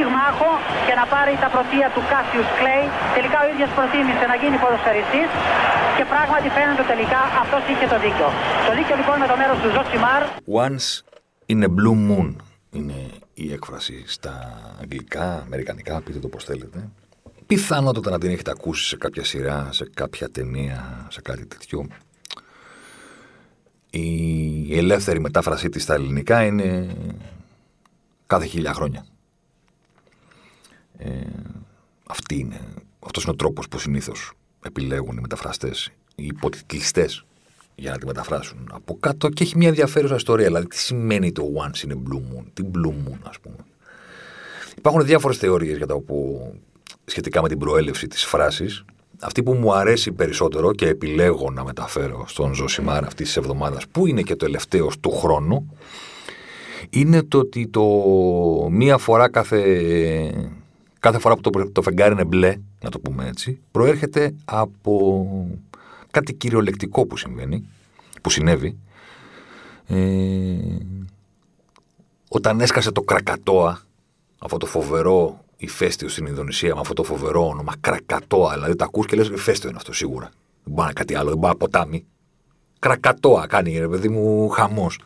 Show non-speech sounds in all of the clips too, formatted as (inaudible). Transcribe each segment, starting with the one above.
πυγμάχο και να πάρει τα πρωτεία του Κάσιους Κλέη. Τελικά ο ίδιος προτίμησε να γίνει ποδοσφαιριστής και πράγματι φαίνεται τελικά αυτός είχε το δίκιο. Το δίκιο λοιπόν με το μέρος του Ζωσιμάρ. Once in a blue moon είναι η έκφραση στα αγγλικά, αμερικανικά, πείτε το πώς θέλετε. Πιθανότατα να την έχετε ακούσει σε κάποια σειρά, σε κάποια ταινία, σε κάτι τέτοιο. Η ελεύθερη μετάφρασή της στα ελληνικά είναι κάθε χίλια χρόνια. Ε, αυτή είναι, αυτός είναι ο τρόπος που συνήθως επιλέγουν οι μεταφραστές, οι υποτιτλιστές για να τη μεταφράσουν από κάτω και έχει μια ενδιαφέρουσα ιστορία. Δηλαδή, τι σημαίνει το once in a blue moon, την blue moon, ας πούμε. Υπάρχουν διάφορες θεωρίες για το που σχετικά με την προέλευση της φράσης. Αυτή που μου αρέσει περισσότερο και επιλέγω να μεταφέρω στον Ζωσιμάρ αυτής της εβδομάδας, που είναι και το τελευταίος του χρόνου, είναι το ότι το μία φορά κάθε, κάθε φορά που το, το φεγγάρι είναι μπλε, να το πούμε έτσι, προέρχεται από κάτι κυριολεκτικό που συμβαίνει, που συνέβη, ε, όταν έσκασε το Κρακατόα, αυτό το φοβερό ηφαίστειο στην Ινδονησία με αυτό το φοβερό όνομα, Κρακατόα. Δηλαδή τα ακούς και λες: ηφαίστειο είναι αυτό σίγουρα. Δεν μπορεί να κάτι άλλο, δεν μπορεί να ποτάμι. Κρακατόα κάνει, ρε παιδί μου, χαμός.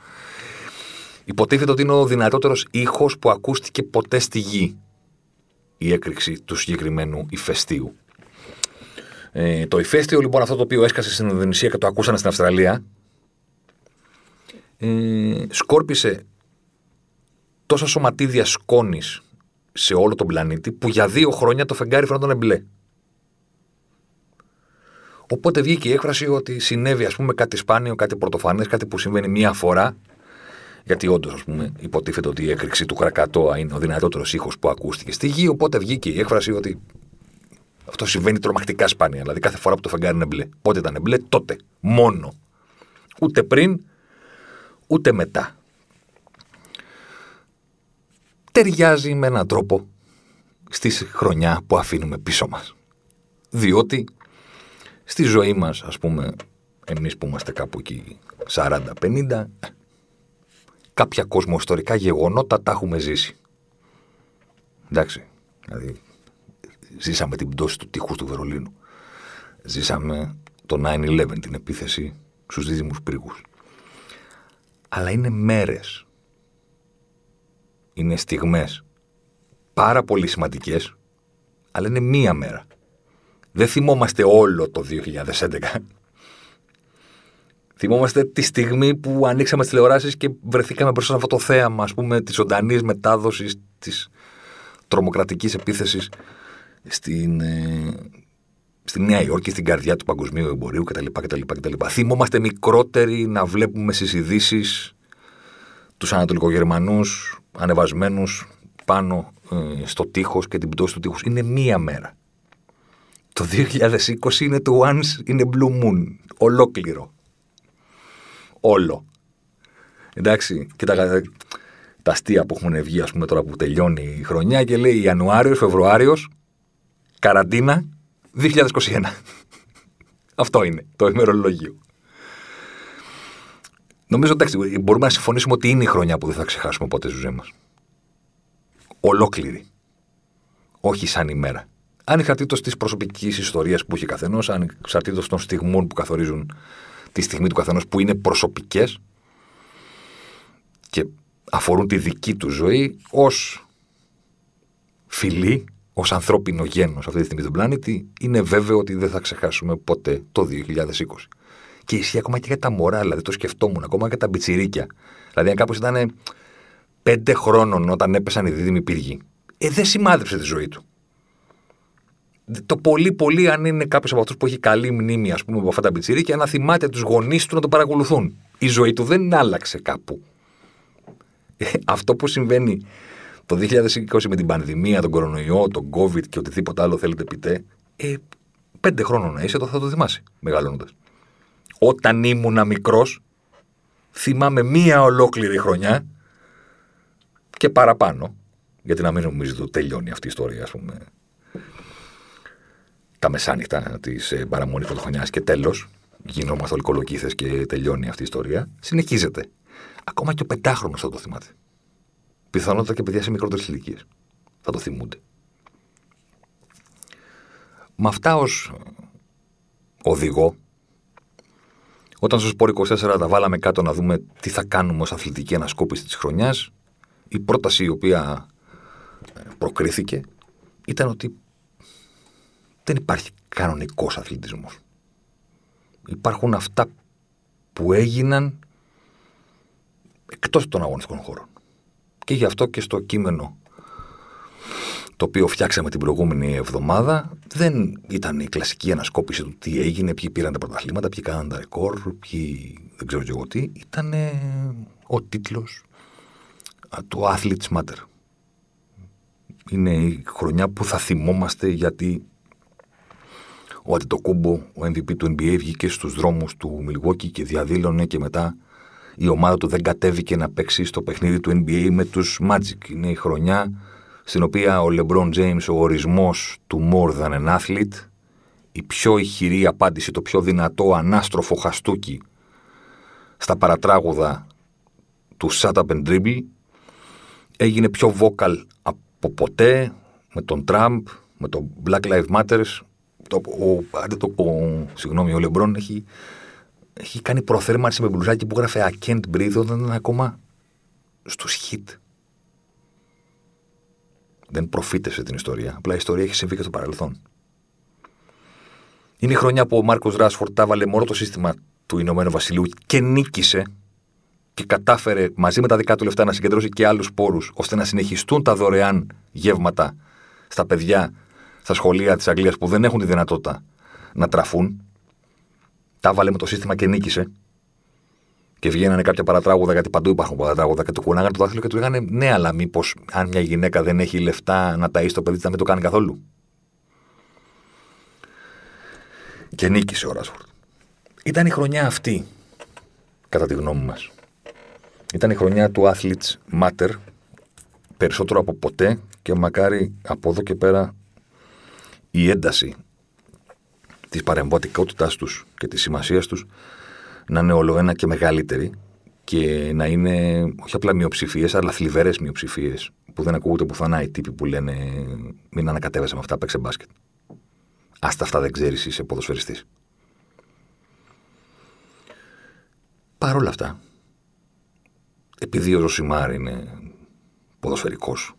Υποτίθεται ότι είναι ο δυνατότερος ήχος που ακούστηκε ποτέ στη γη. Η έκρηξη του συγκεκριμένου ηφαιστείου. Ε, το ηφαίστειο λοιπόν αυτό το οποίο έσκασε στην Ινδονησία και το ακούσανε στην Αυστραλία ε, σκόρπισε τόσα σωματίδια σκόνης σε όλο τον πλανήτη που για δύο χρόνια το φεγγάρι φαίνονταν μπλε. Οπότε βγήκε η έκφραση ότι συνέβη ας πούμε κάτι σπάνιο, κάτι πρωτοφανές, κάτι που συμβαίνει μία φορά γιατί όντως, ας πούμε, υποτίθεται ότι η έκρηξη του Κρακατόα είναι ο δυνατότερος ήχος που ακούστηκε στη γη. Οπότε βγήκε η έκφραση ότι αυτό συμβαίνει τρομακτικά σπάνια. Δηλαδή κάθε φορά που το φεγγάρι είναι μπλε. Πότε ήταν μπλε, τότε. Μόνο. Ούτε πριν, ούτε μετά ταιριάζει με έναν τρόπο στη χρονιά που αφήνουμε πίσω μας. Διότι στη ζωή μας, ας πούμε, εμείς που είμαστε κάπου εκεί 40-50, κάποια κοσμοϊστορικά γεγονότα τα έχουμε ζήσει. Εντάξει, δηλαδή ζήσαμε την πτώση του τείχους του Βερολίνου. Ζήσαμε το 9-11, την επίθεση στους δίδυμους πρίγους. Αλλά είναι μέρες είναι στιγμές πάρα πολύ σημαντικές, αλλά είναι μία μέρα. Δεν θυμόμαστε όλο το 2011. Θυμόμαστε τη στιγμή που ανοίξαμε τις τηλεοράσεις και βρεθήκαμε μπροστά σε αυτό το θέαμα, ας πούμε, της ζωντανής μετάδοσης της τρομοκρατικής επίθεσης στην, ε, στη Νέα Υόρκη, στην καρδιά του παγκοσμίου εμπορίου κτλ. κτλ, κτλ. Θυμόμαστε μικρότεροι να βλέπουμε στις ειδήσεις τους Ανατολικογερμανούς ανεβασμένους πάνω ε, στο τείχος και την πτώση του τείχους. Είναι μία μέρα. Το 2020 είναι το Once in a Blue Moon. Ολόκληρο. Όλο. Εντάξει, και τα, τα αστεία που έχουν βγει, ας πούμε, τώρα που τελειώνει η χρονιά και λέει Ιανουάριος, Φεβρουάριος, καραντίνα 2021. (laughs) Αυτό είναι το ημερολόγιο. Νομίζω εντάξει, μπορούμε να συμφωνήσουμε ότι είναι η χρονιά που δεν θα ξεχάσουμε ποτέ στη ζωή μας. Ολόκληρη. Όχι σαν ημέρα. Ανεξαρτήτω της προσωπικής ιστορίας που έχει καθενός, ανεξαρτήτω των στιγμών που καθορίζουν τη στιγμή του καθενός που είναι προσωπικές και αφορούν τη δική του ζωή ως φιλή, ως ανθρώπινο γένος αυτή τη στιγμή του πλανήτη, είναι βέβαιο ότι δεν θα ξεχάσουμε ποτέ το 2020. Και ισχύει ακόμα και για τα μωρά, δηλαδή το σκεφτόμουν, ακόμα και τα μπιτσιρίκια. Δηλαδή, αν κάποιος ήταν πέντε χρόνων όταν έπεσαν οι δίδυμοι πύργοι, ε, δεν σημάδεψε τη ζωή του. Το πολύ, πολύ, αν είναι κάποιος από αυτούς που έχει καλή μνήμη, ας πούμε, από αυτά τα μπιτσιρίκια, να θυμάται τους γονείς του να το παρακολουθούν. Η ζωή του δεν άλλαξε κάπου. Ε, αυτό που συμβαίνει το 2020 με την πανδημία, τον κορονοϊό, τον COVID και οτιδήποτε άλλο θέλετε πείτε, ε, πέντε χρόνων να είσαι, το θα το θυμάσαι μεγαλώνοντας. Όταν ήμουνα μικρός, θυμάμαι μία ολόκληρη χρονιά και παραπάνω. Γιατί να μην νομίζετε ότι τελειώνει αυτή η ιστορία, ας πούμε. Τα μεσάνυχτα της ε, παραμονής πρωτοχρονιά και τέλος. Γινόμαστε όλοι κολοκύθε και τελειώνει αυτή η ιστορία. Συνεχίζεται. Ακόμα και ο πεντάχρονος θα το θυμάται. Πιθανότατα και παιδιά σε μικρότερες ηλικίες θα το θυμούνται. Με αυτά ως οδηγό, όταν στο Σπόρ 24 τα βάλαμε κάτω να δούμε τι θα κάνουμε ως αθλητική ανασκόπηση της χρονιάς, η πρόταση η οποία ε, προκρίθηκε ήταν ότι δεν υπάρχει κανονικός αθλητισμός. Υπάρχουν αυτά που έγιναν εκτός των αγωνιστικών χώρων. Και γι' αυτό και στο κείμενο το οποίο φτιάξαμε την προηγούμενη εβδομάδα δεν ήταν η κλασική ανασκόπηση του τι έγινε, ποιοι πήραν τα πρωταθλήματα, ποιοι κάναν τα ρεκόρ, ποιοι δεν ξέρω και εγώ τι. Ήταν ο τίτλος του Athletes Matter. Είναι η χρονιά που θα θυμόμαστε γιατί ο Αντιτοκούμπο, ο MVP του NBA, βγήκε στους δρόμους του Milwaukee και διαδήλωνε και μετά η ομάδα του δεν κατέβηκε να παίξει στο παιχνίδι του NBA με τους Magic. Είναι η χρονιά στην οποία ο LeBron James, ο ορισμός του more than an athlete, η πιο ηχηρή απάντηση, το πιο δυνατό ανάστροφο χαστούκι στα παρατράγουδα του Shut Up and Dribble, έγινε πιο vocal από ποτέ με τον Τραμπ, με το Black Lives Matter. Το, ο, το, ο, συγγνώμη, ο Λεμπρόν έχει, έχει κάνει προθέρμανση με μπλουζάκι που γράφε I can't breathe όταν ήταν ακόμα στους hit. Δεν προφήτευσε την ιστορία. Απλά η ιστορία έχει συμβεί και στο παρελθόν. Είναι η χρονιά που ο Μάρκος Ράσφορντ τα βάλε μόνο το σύστημα του Ηνωμένου Βασιλείου και νίκησε και κατάφερε μαζί με τα δικά του λεφτά να συγκεντρώσει και άλλους πόρους ώστε να συνεχιστούν τα δωρεάν γεύματα στα παιδιά στα σχολεία της Αγγλίας που δεν έχουν τη δυνατότητα να τραφούν. Τα βάλε με το σύστημα και νίκησε. Και βγαίνανε κάποια παρατράγουδα, γιατί παντού υπάρχουν παρατράγουδα, και του κουνάγανε το δάχτυλο και του λέγανε Ναι, αλλά μήπως αν μια γυναίκα δεν έχει λεφτά να ταΐσει το παιδί να μην το κάνει καθόλου. Και νίκησε ο Ράσφορντ. Ήταν η χρονιά αυτή, κατά τη γνώμη μας. Ήταν η χρονιά του Athletes Matter, περισσότερο από ποτέ και μακάρι από εδώ και πέρα η ένταση της παρεμβατικότητάς τους και της σημασίας τους να είναι όλο ένα και μεγαλύτερη και να είναι όχι απλά μειοψηφίες, αλλά θλιβερές μειοψηφίες που δεν ακούγονται πουθενά οι τύποι που λένε Μην ανακατεύεσαι με αυτά, παίξε μπάσκετ. Άστα αυτά δεν ξέρεις, είσαι ποδοσφαιριστής. Παρ' όλα αυτά, επειδή ο Ζωσιμάρ είναι ποδοσφαιρικός,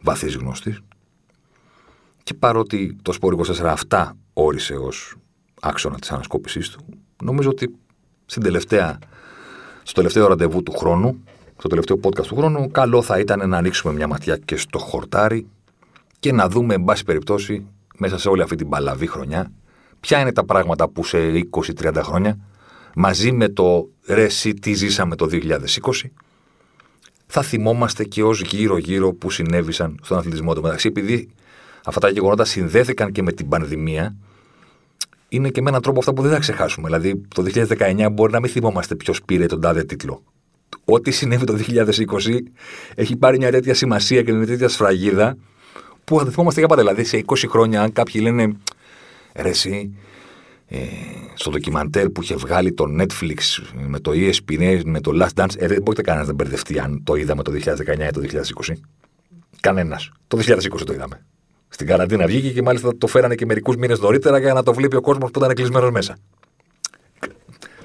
βαθύς γνώστης, και παρότι το Σπόρ 24 αυτά όρισε ως άξονα της ανασκόπησής του, νομίζω ότι στην τελευταία, στο τελευταίο ραντεβού του χρόνου, στο τελευταίο podcast του χρόνου, καλό θα ήταν να ανοίξουμε μια ματιά και στο χορτάρι και να δούμε, εν πάση περιπτώσει, μέσα σε όλη αυτή την παλαβή χρονιά, ποια είναι τα πράγματα που σε 20-30 χρόνια, μαζί με το ρε τι ζήσαμε το 2020, θα θυμόμαστε και ως γύρω-γύρω που συνέβησαν στον αθλητισμό του μεταξύ, επειδή αυτά τα γεγονότα συνδέθηκαν και με την πανδημία, είναι και με έναν τρόπο αυτά που δεν θα ξεχάσουμε. Δηλαδή, το 2019 μπορεί να μην θυμόμαστε ποιος πήρε τον τάδε τίτλο. Ό,τι συνέβη το 2020 έχει πάρει μια τέτοια σημασία και μια τέτοια σφραγίδα που θα το θυμόμαστε για πάντα. Δηλαδή, σε 20 χρόνια, αν κάποιοι λένε ρε, εσύ, ε, στο ντοκιμαντέρ που είχε βγάλει το Netflix με το ESPN, με το Last Dance, ε, δεν μπορείτε κανένας να μπερδευτεί αν το είδαμε το 2019 ή το 2020. Κανένας. Το 2020 το είδαμε. Στην καραντίνα βγήκε και μάλιστα το φέρανε και μερικούς μήνες νωρίτερα για να το βλέπει ο κόσμος που ήταν κλεισμένος μέσα.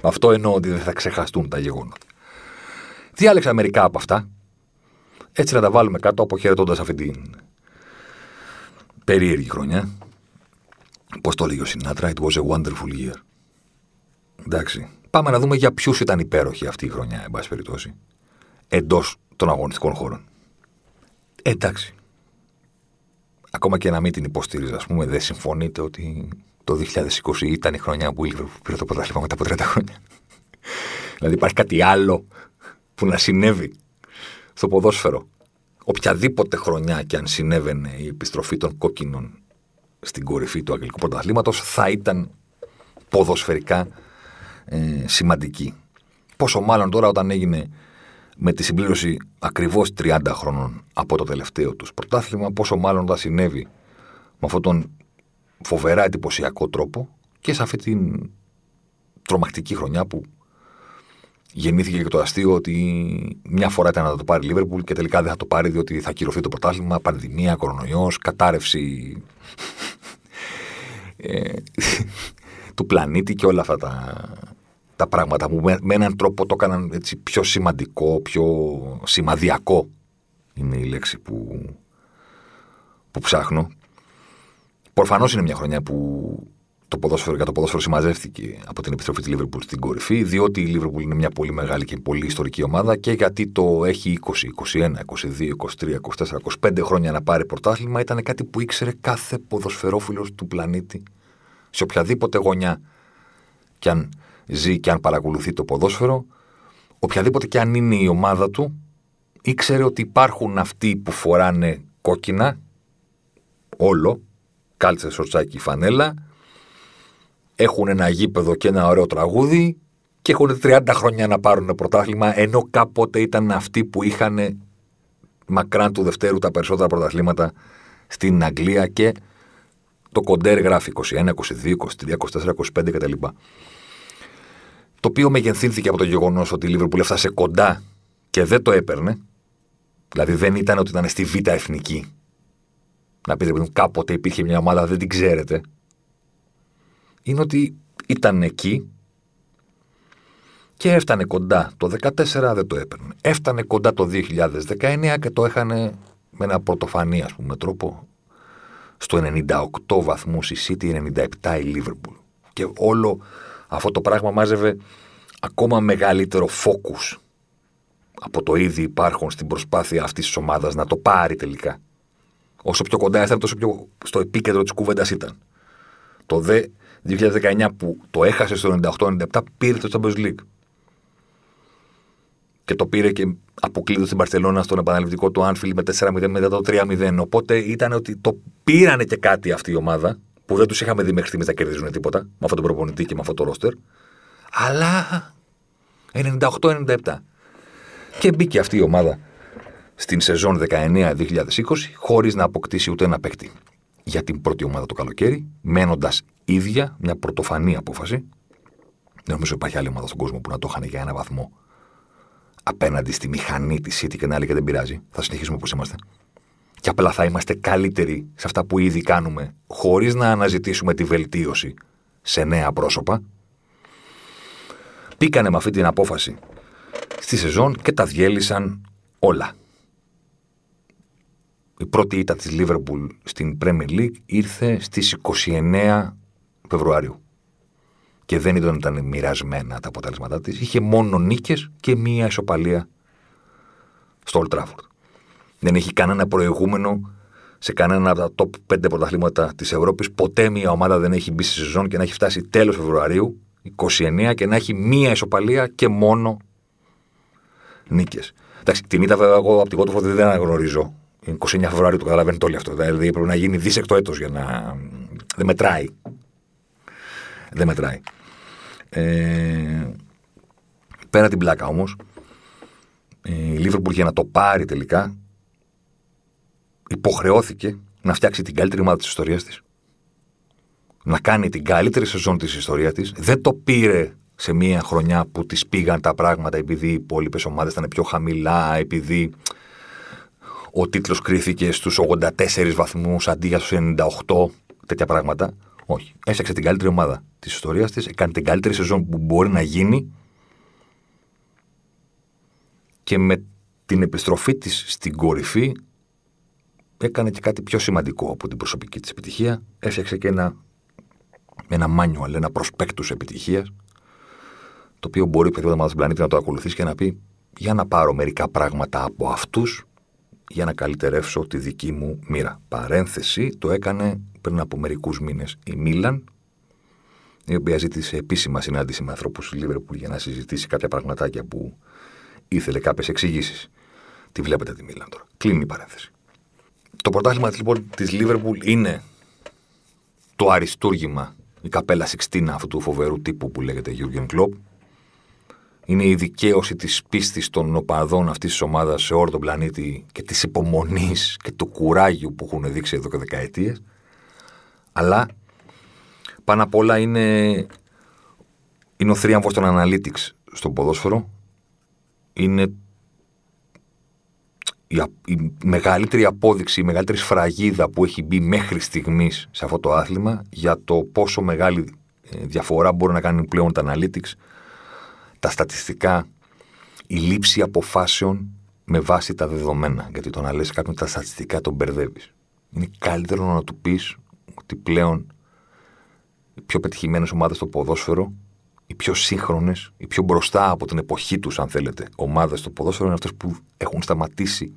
Αυτό εννοώ ότι δεν θα ξεχαστούν τα γεγονότα. Διάλεξα μερικά από αυτά; Έτσι να τα βάλουμε κάτω αποχαιρετώντας αυτή την περίεργη χρονιά. Πώς το λέγει ο Σινάτρα, it was a wonderful year. Εντάξει. Πάμε να δούμε για ποιους ήταν υπέροχη αυτή η χρονιά, εν πάση περιπτώσει. Εντός των αγωνιστικών χώρων. Εντάξει ακόμα και να μην την υποστήριζα, ας πούμε, δεν συμφωνείτε ότι το 2020 ήταν η χρονιά που η πήρε το πρωτάθλημα μετά από 30 χρόνια. (laughs) δηλαδή υπάρχει κάτι άλλο που να συνέβη στο ποδόσφαιρο. Οποιαδήποτε χρονιά και αν συνέβαινε η επιστροφή των κόκκινων στην κορυφή του Αγγλικού Πρωταθλήματος θα ήταν ποδοσφαιρικά ε, σημαντική. Πόσο μάλλον τώρα όταν έγινε με τη συμπλήρωση ακριβώς 30 χρόνων από το τελευταίο τους πρωτάθλημα, πόσο μάλλον θα συνέβη με αυτόν τον φοβερά εντυπωσιακό τρόπο και σε αυτή την τρομακτική χρονιά που γεννήθηκε και το αστείο ότι μια φορά ήταν να το πάρει η Λίβερπουλ και τελικά δεν θα το πάρει διότι θα κυρωθεί το πρωτάθλημα, πανδημία, κορονοϊός, κατάρρευση (laughs) ε, (laughs) του πλανήτη και όλα αυτά τα, τα πράγματα που με, με έναν τρόπο το έκαναν έτσι πιο σημαντικό, πιο σημαδιακό είναι η λέξη που, που ψάχνω. Προφανώς είναι μια χρονιά που το ποδόσφαιρο για το ποδόσφαιρο συμμαζεύτηκε από την επιστροφή της Λίβερπουλ στην κορυφή, διότι η Λίβερπουλ είναι μια πολύ μεγάλη και πολύ ιστορική ομάδα και γιατί το έχει 20, 21, 22, 23, 24, 25 χρόνια να πάρει πρωτάθλημα, ήταν κάτι που ήξερε κάθε ποδοσφαιρόφιλος του πλανήτη σε οποιαδήποτε γωνιά και αν ζει και αν παρακολουθεί το ποδόσφαιρο, οποιαδήποτε και αν είναι η ομάδα του, ήξερε ότι υπάρχουν αυτοί που φοράνε κόκκινα, όλο, κάλτσε, σορτσάκι, φανέλα, έχουν ένα γήπεδο και ένα ωραίο τραγούδι και έχουν 30 χρόνια να πάρουν πρωτάθλημα, ενώ κάποτε ήταν αυτοί που είχαν μακράν του Δευτέρου τα περισσότερα πρωταθλήματα στην Αγγλία και το κοντέρ γράφει 21, 22, 23, 24, 25 κτλ. Το οποίο μεγενθύνθηκε από το γεγονός ότι η Λίβερπουλ έφτασε κοντά και δεν το έπαιρνε. Δηλαδή δεν ήταν ότι ήταν στη Β' Εθνική. Να πείτε ότι κάποτε υπήρχε μια ομάδα, δεν την ξέρετε είναι ότι ήταν εκεί και έφτανε κοντά το 14 δεν το έπαιρνε. Έφτανε κοντά το 2019 και το έχανε με ένα πρωτοφανή ας πούμε τρόπο στο 98 βαθμούς η City, 97 η Liverpool. Και όλο αυτό το πράγμα μάζευε ακόμα μεγαλύτερο focus από το ήδη υπάρχον στην προσπάθεια αυτής της ομάδας να το πάρει τελικά. Όσο πιο κοντά ήταν, τόσο πιο στο επίκεντρο της κουβέντας ήταν. Το δε 2019 που το έχασε στο 98-97 πήρε το Champions League. Και το πήρε και αποκλείδωσε στην Παρσελώνα στον επαναληπτικό του Anfield με 4-0 μετά το 3-0. Οπότε ήταν ότι το πήρανε και κάτι αυτή η ομάδα που δεν τους είχαμε δει μέχρι στιγμής να κερδίζουν τίποτα με αυτόν τον προπονητή και με αυτό το ρόστερ. Αλλά 98-97. Και μπήκε αυτή η ομάδα στην σεζόν 19-2020 χωρίς να αποκτήσει ούτε ένα παίκτη για την πρώτη ομάδα το καλοκαίρι, μένοντας ίδια μια πρωτοφανή απόφαση. Δεν νομίζω υπάρχει άλλη ομάδα στον κόσμο που να το είχαν για ένα βαθμό απέναντι στη μηχανή της City και να άλλη και δεν πειράζει. Θα συνεχίσουμε όπως είμαστε. Και απλά θα είμαστε καλύτεροι σε αυτά που ήδη κάνουμε, χωρίς να αναζητήσουμε τη βελτίωση σε νέα πρόσωπα. Πήκανε με αυτή την απόφαση στη σεζόν και τα διέλυσαν όλα. Η πρώτη ήττα της Liverpool στην Premier League ήρθε στις 29 Φεβρουαρίου. Και δεν ήταν, ήταν μοιρασμένα τα αποτέλεσματά της. Είχε μόνο νίκες και μία ισοπαλία στο Old Trafford. Δεν έχει κανένα προηγούμενο σε κανένα από τα top 5 πρωταθλήματα της Ευρώπης. Ποτέ μια ομάδα δεν έχει μπει στη σεζόν και να έχει φτάσει τέλος Φεβρουαρίου, 29, και να έχει μία ισοπαλία και μόνο νίκες. Εντάξει, την είδα βέβαια εγώ από την κότοφο δεν αναγνωρίζω 29 Φεβρουαρίου το καταλαβαίνετε όλοι αυτό. Δηλαδή πρέπει να γίνει δίσεκτο έτος για να. Δεν μετράει. Δεν μετράει. Ε, πέρα την πλάκα όμως, η Λίβερπουλ για να το πάρει τελικά υποχρεώθηκε να φτιάξει την καλύτερη ομάδα της ιστορίας της. Να κάνει την καλύτερη σεζόν της ιστορίας της. Δεν το πήρε σε μια χρονιά που της πήγαν τα πράγματα επειδή οι υπόλοιπες ομάδες ήταν πιο χαμηλά, επειδή ο τίτλος κρίθηκε στους 84 βαθμούς αντί για στου 98, τέτοια πράγματα. Όχι. Έφτιαξε την καλύτερη ομάδα της ιστορίας της, έκανε την καλύτερη σεζόν που μπορεί να γίνει και με την επιστροφή της στην κορυφή έκανε και κάτι πιο σημαντικό από την προσωπική της επιτυχία. Έφτιαξε και ένα, ένα manual, ένα προσπέκτους επιτυχίας, το οποίο μπορεί οποιαδήποτε ομάδα στην πλανήτη να το ακολουθήσει και να πει για να πάρω μερικά πράγματα από αυτούς για να καλυτερεύσω τη δική μου μοίρα. Παρένθεση, το έκανε πριν από μερικούς μήνες η Μίλαν, η οποία ζήτησε επίσημα συνάντηση με ανθρώπους του Λίβερπουλ για να συζητήσει κάποια πραγματάκια που ήθελε κάποιες εξηγήσεις. Τι βλέπετε τη Μίλαν τώρα. Κλείνει η παρένθεση. Το πρωτάθλημα λοιπόν της Λίβερπουλ είναι το αριστούργημα, η καπέλα Σιξτίνα αυτού του φοβερού τύπου που λέγεται Jurgen Klopp. Είναι η δικαίωση της πίστης των οπαδών αυτής της ομάδας σε όλο τον πλανήτη και της υπομονής και του κουράγιου που έχουν δείξει εδώ και δεκαετίες. Αλλά πάνω απ' όλα είναι, είναι ο θρίαμβος των analytics στο ποδόσφαιρο. Είναι η, η μεγαλύτερη απόδειξη, η μεγαλύτερη σφραγίδα που έχει μπει μέχρι στιγμής σε αυτό το άθλημα για το πόσο μεγάλη ε, διαφορά μπορεί να κάνουν πλέον τα analytics, τα στατιστικά, η λήψη αποφάσεων με βάση τα δεδομένα. Γιατί το να λες κάποιον τα στατιστικά τον μπερδεύεις. Είναι καλύτερο να του πεις ότι πλέον οι πιο πετυχημένες ομάδες στο ποδόσφαιρο, οι πιο σύγχρονες, οι πιο μπροστά από την εποχή τους, αν θέλετε, ομάδες στο ποδόσφαιρο είναι αυτές που έχουν σταματήσει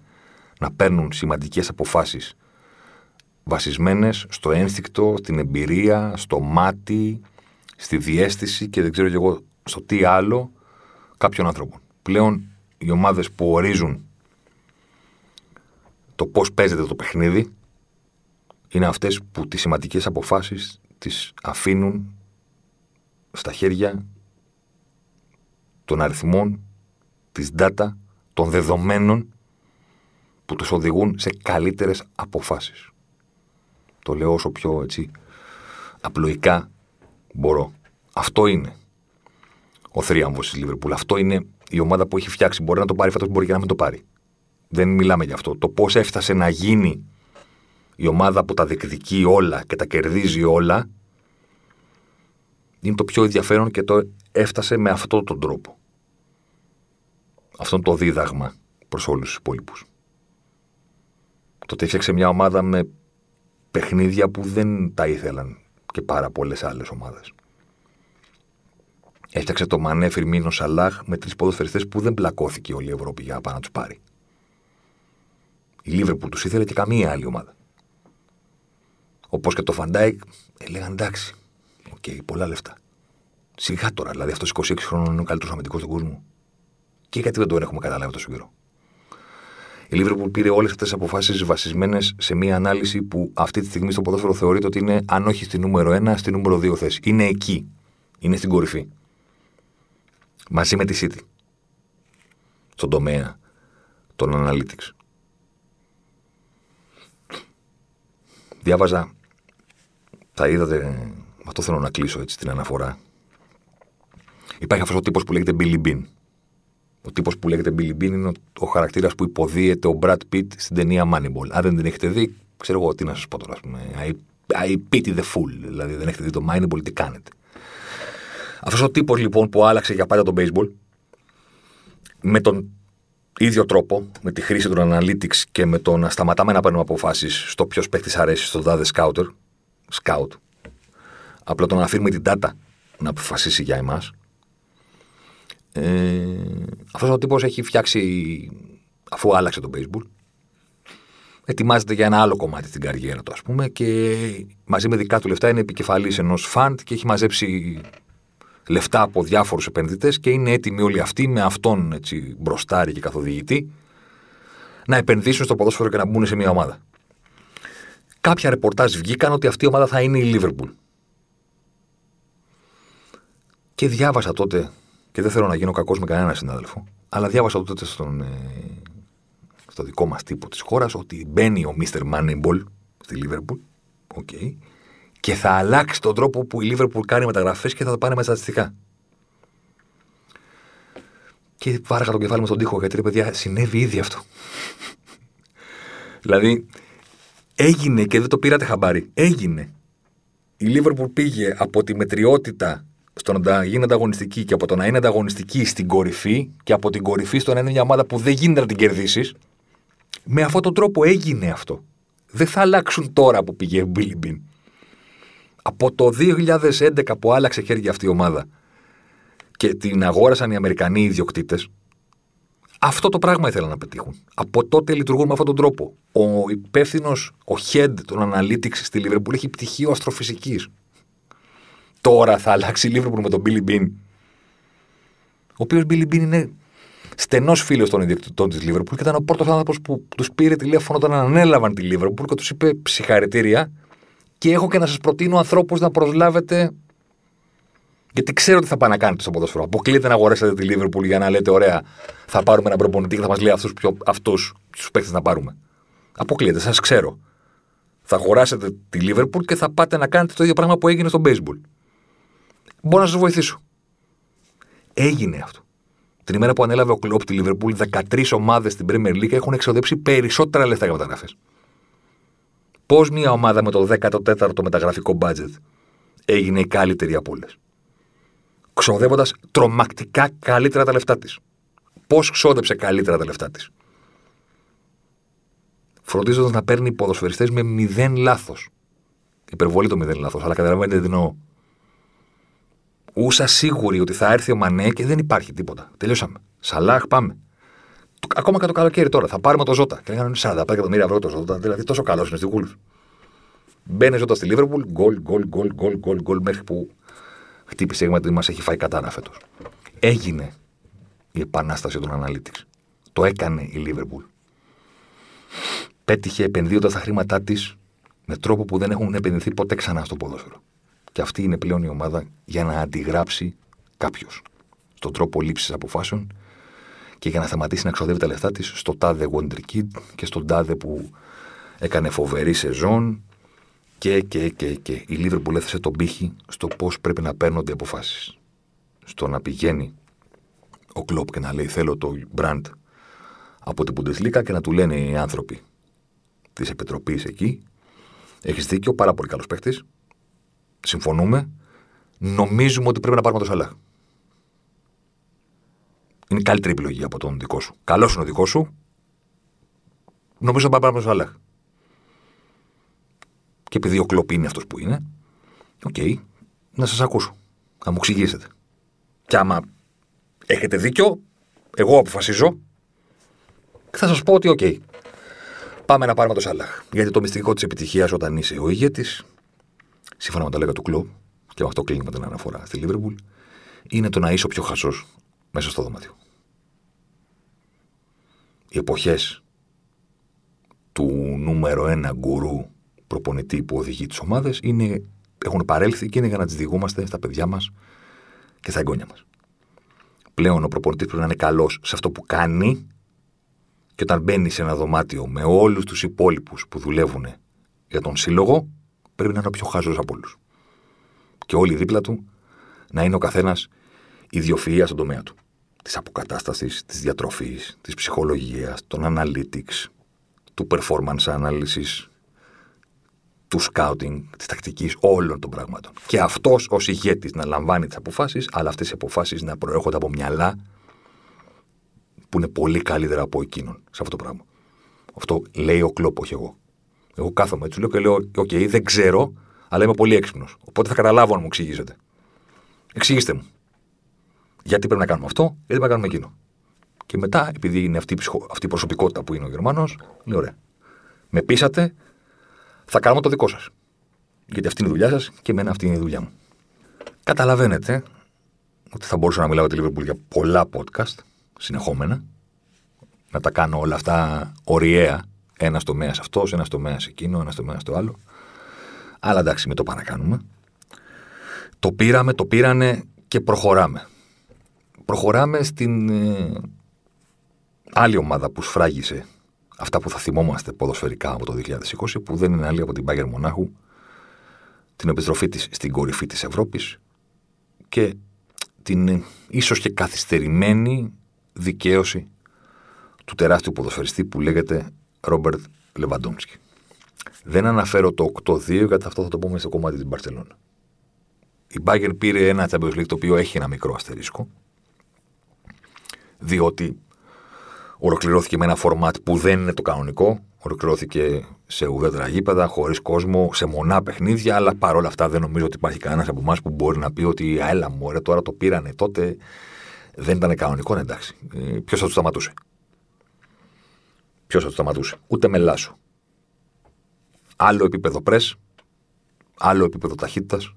να παίρνουν σημαντικές αποφάσεις βασισμένες στο ένστικτο, στην εμπειρία, στο μάτι, στη διέστηση και δεν ξέρω κι εγώ στο τι άλλο κάποιων άνθρωπων. Πλέον οι ομάδες που ορίζουν το πώς παίζεται το παιχνίδι είναι αυτές που τις σημαντικές αποφάσεις τις αφήνουν στα χέρια των αριθμών, της data, των δεδομένων που τους οδηγούν σε καλύτερες αποφάσεις. Το λέω όσο πιο έτσι απλοϊκά μπορώ. Αυτό είναι ο θρίαμβος της Λίβερπουλ. Αυτό είναι η ομάδα που έχει φτιάξει. Μπορεί να το πάρει φέτος, μπορεί και να μην το πάρει. Δεν μιλάμε γι' αυτό. Το πώς έφτασε να γίνει η ομάδα που τα διεκδικεί όλα και τα κερδίζει όλα είναι το πιο ενδιαφέρον και το έφτασε με αυτόν τον τρόπο. Αυτό το δίδαγμα προς όλους τους υπόλοιπους. Το ότι έφτιαξε μια ομάδα με παιχνίδια που δεν τα ήθελαν και πάρα πολλές άλλες ομάδες. Έφτιαξε το Μανέ Φιρμίνο Σαλάχ με τρεις ποδοσφαιριστές που δεν πλακώθηκε όλη η Ευρώπη για να πάει να τους πάρει. Η Λίβερπουλ τους ήθελε και καμία άλλη ομάδα. Όπως και το Φαν Ντάικ, έλεγαν εντάξει, ok, okay, πολλά λεφτά. Σιγά τώρα, δηλαδή αυτός 26 χρόνων είναι ο καλύτερος αμυντικός του κόσμου. Και γιατί δεν τον έχουμε καταλάβει τόσο καιρό. Η Λίβερπουλ πήρε όλες αυτές τις αποφάσεις βασισμένες σε μια ανάλυση που αυτή τη στιγμή στο ποδόσφαιρο θεωρείται ότι είναι, αν όχι στη νούμερο 1, στη νούμερο 2 θέση. Είναι εκεί. Είναι στην κορυφή. Μαζί με τη City. Στον τομέα των analytics. Διάβαζα, θα είδατε, αυτό θέλω να κλείσω έτσι την αναφορά. Υπάρχει αυτός ο τύπος που λέγεται Billy Bean. Ο τύπος που λέγεται Billy Bean είναι ο, ο χαρακτήρας που υποδίεται ο Brad Pitt στην ταινία Moneyball. Αν δεν την έχετε δει, ξέρω εγώ τι να σας πω τώρα. I, I pity the fool. Δηλαδή δεν έχετε δει το Moneyball, τι κάνετε. Αυτός ο τύπος λοιπόν που άλλαξε για πάντα το baseball με τον ίδιο τρόπο, με τη χρήση των analytics και με το να σταματάμε να παίρνουμε αποφάσεις στο ποιος παίχτη αρέσει στον τάδε scouter, scout. Απλά το να αφήνουμε την data να αποφασίσει για εμάς. Ε, Αυτός ο τύπος έχει φτιάξει, αφού άλλαξε το baseball, ετοιμάζεται για ένα άλλο κομμάτι την καριέρα του, ας πούμε, και μαζί με δικά του λεφτά είναι επικεφαλής ενός φαντ και έχει μαζέψει λεφτά από διάφορους επενδυτές και είναι έτοιμοι όλοι αυτοί με αυτόν έτσι, μπροστάρι και καθοδηγητή να επενδύσουν στο ποδόσφαιρο και να μπουν σε μια ομάδα. Κάποια ρεπορτάζ βγήκαν ότι αυτή η ομάδα θα είναι η Λίβερπουλ. Και διάβασα τότε, και δεν θέλω να γίνω κακός με κανένα συνάδελφο, αλλά διάβασα τότε στον, ε, στο δικό μας τύπο της χώρας ότι μπαίνει ο Μίστερ Moneyball στη Λίβερπουλ. Okay, και θα αλλάξει τον τρόπο που η Λίβερπουλ κάνει μεταγραφές και θα το πάνε με στατιστικά. Και βάραγα το κεφάλι μου στον τοίχο γιατί ρε παιδιά συνέβη ήδη αυτό. (laughs) δηλαδή έγινε και δεν το πήρατε χαμπάρι. Έγινε. Η Λίβερπουλ πήγε από τη μετριότητα στο να γίνει ανταγωνιστική και από το να είναι ανταγωνιστική στην κορυφή και από την κορυφή στο να είναι μια ομάδα που δεν γίνεται να την κερδίσεις. Με αυτόν τον τρόπο έγινε αυτό. Δεν θα αλλάξουν τώρα που πήγε ο Μπίλι Μπιν από το 2011 που άλλαξε χέρια αυτή η ομάδα και την αγόρασαν οι Αμερικανοί ιδιοκτήτες, αυτό το πράγμα ήθελαν να πετύχουν. Από τότε λειτουργούν με αυτόν τον τρόπο. Ο υπεύθυνος, ο head των analytics στη Liverpool έχει πτυχίο αστροφυσικής. Τώρα θα αλλάξει η Liverpool με τον Billy Bean. Ο οποίος Billy Bean είναι στενός φίλος των ιδιοκτητών της Liverpool και ήταν ο πρώτος άνθρωπος που τους πήρε τηλέφωνο όταν ανέλαβαν τη Liverpool και τους είπε: Συγχαρητήρια, και έχω και να σας προτείνω ανθρώπους να προσλάβετε. Γιατί ξέρω τι θα πάνε να κάνετε στο ποδόσφαιρο. Αποκλείεται να αγοράσετε τη Λίβερπουλ για να λέτε: Ωραία, θα πάρουμε έναν προπονητή και θα μας λέει αυτούς τους παίκτες να πάρουμε. Αποκλείεται, σας ξέρω. Θα αγοράσετε τη Λίβερπουλ και θα πάτε να κάνετε το ίδιο πράγμα που έγινε στο baseball. Μπορώ να σα βοηθήσω. Έγινε αυτό. Την ημέρα που ανέλαβε ο Κλοπ τη Λίβερπουλ, 13 ομάδες στην Premier League έχουν εξοδέψει περισσότερα λεφτά για μεταγραφές. Πώς μια ομάδα με το 14ο μεταγραφικό budget έγινε η καλύτερη από όλες; Ξοδεύοντας τρομακτικά καλύτερα τα λεφτά της. Πώς ξόδεψε καλύτερα τα λεφτά της; Φροντίζοντας να παίρνει ποδοσφαιριστές με μηδέν λάθος. Υπερβολή το μηδέν λάθος, αλλά καταλαβαίνετε τι εννοώ. Ούσα σίγουρη ότι θα έρθει ο Μανέ και δεν υπάρχει τίποτα. Τελειώσαμε. Σαλάχ, πάμε. Ακόμα και το καλοκαίρι τώρα. Θα πάρουμε το Ζώτα. Και λέγανε 45 εκατομμύρια ευρώ το Ζώτα. Δηλαδή τόσο καλός είναι στη Γούλφ. Μπαίνει Ζώτα στη Λίβερπουλ. Γκολ, γκολ, γκολ, γκολ, γκολ, γκολ μέχρι που χτύπησε γιατί μας έχει φάει κατάρα φέτος. Έγινε η επανάσταση των Analytics. Το έκανε η Λίβερπουλ. Πέτυχε επενδύοντας τα χρήματά της με τρόπο που δεν έχουν επενδυθεί ποτέ ξανά στο ποδόσφαιρο. Και αυτή είναι πλέον η ομάδα για να αντιγράψει κάποιος στον τρόπο λήψης αποφάσεων και για να σταματήσει να ξοδεύει τα λεφτά της στο τάδε Wonder Kid και στον τάδε που έκανε φοβερή σεζόν και, και, και, και. Η Λίβερπουλ έθεσε τον πύχη στο πώς πρέπει να παίρνονται οι αποφάσεις. Στο να πηγαίνει ο Κλοπ και να λέει: Θέλω το brand από την Bundesliga και να του λένε οι άνθρωποι της επιτροπής εκεί. Έχεις δίκιο, πάρα πολύ καλός παίχτης. Συμφωνούμε. Νομίζουμε ότι πρέπει να πάρουμε το Σαλάχ. Είναι καλύτερη επιλογή από τον δικό σου. Καλός είναι ο δικός σου. Νομίζω ότι πάμε το Σαλάχ. Και επειδή ο Κλοπ είναι αυτός που είναι, ok, okay, να σας ακούσω. Να μου εξηγήσετε. Και άμα έχετε δίκιο, εγώ αποφασίζω και θα σας πω ότι ok. Okay, πάμε να πάρουμε το Σαλάχ. Γιατί το μυστικό της επιτυχίας όταν είσαι ο ηγέτης, σύμφωνα με τα λεγόμενα του Κλοπ, και με αυτό κλείνει με την αναφορά στη Λίβερπουλ, είναι το να είσαι ο πιο χαζός μέσα στο δωμάτιο. Οι εποχές του νούμερο ένα γκουρού προπονητή που οδηγεί τις ομάδες είναι, έχουν παρέλθει και είναι για να τις διηγούμαστε στα παιδιά μας και στα εγγόνια μας. Πλέον ο προπονητής πρέπει να είναι καλός σε αυτό που κάνει και όταν μπαίνει σε ένα δωμάτιο με όλους τους υπόλοιπους που δουλεύουν για τον σύλλογο πρέπει να είναι ο πιο χάζος από όλους. Και όλοι δίπλα του να είναι ο καθένας ιδιοφυΐας στον τομέα του της αποκατάστασης, της διατροφής, της ψυχολογίας, των analytics, του performance analysis, του scouting, της τακτικής, όλων των πραγμάτων. Και αυτός ως ηγέτης να λαμβάνει τις αποφάσεις, αλλά αυτές οι αποφάσεις να προέρχονται από μυαλά που είναι πολύ καλύτερα από εκείνον σε αυτό το πράγμα. Αυτό λέει ο Κλοπ, όχι εγώ. Εγώ κάθομαι έτσι, λέω και λέω: Οκ, δεν ξέρω, αλλά είμαι πολύ έξυπνος. Οπότε θα καταλάβω αν μου εξηγήσετε. Εξηγήστε μου. Γιατί πρέπει να κάνουμε αυτό, γιατί πρέπει να κάνουμε εκείνο. Και μετά, επειδή είναι αυτή, αυτή η προσωπικότητα που είναι ο Γερμανός, λέει: Ωραία. Με πείσατε, θα κάνουμε το δικό σας. Γιατί αυτή είναι η δουλειά σας και εμένα αυτή είναι η δουλειά μου. Καταλαβαίνετε ότι θα μπορούσα να μιλάω για τη Liverpool για πολλά podcast συνεχόμενα. Να τα κάνω όλα αυτά ωριαία. Ένας τομέας αυτός, ένας τομέας εκείνο, ένας τομέας το άλλο. Αλλά εντάξει, με το παρακάνουμε. Το πήραμε, το πήρανε και προχωράμε. Προχωράμε στην ε, άλλη ομάδα που σφράγισε αυτά που θα θυμόμαστε ποδοσφαιρικά από το 2020, που δεν είναι άλλη από την Μπάγκερ Μονάχου, την επιστροφή της στην κορυφή της Ευρώπης και την ε, ίσως και καθυστερημένη δικαίωση του τεράστιου ποδοσφαιριστή που λέγεται Ρόμπερτ Λεβαντόμσκι. Δεν αναφέρω το 8-2 γιατί αυτό θα το πούμε στο κομμάτι της Μπαρσελόνα. Η Μπάγκερ πήρε ένα Champions League το οποίο έχει ένα μικρό αστερίσκο διότι ολοκληρώθηκε με ένα φορμάτ που δεν είναι το κανονικό. Ολοκληρώθηκε σε ουδέτερα γήπεδα, χωρίς κόσμο, σε μονά παιχνίδια, αλλά παρόλα αυτά δεν νομίζω ότι υπάρχει κανένας από εμάς που μπορεί να πει ότι έλα μου, ωραία, τώρα το πήρανε τότε. Δεν ήταν κανονικό, ναι, εντάξει. Ε, Ποιος θα του σταματούσε; Ποιος θα του σταματούσε. Ούτε με λάσο. Άλλο επίπεδο πρε, άλλο επίπεδο ταχύτητας,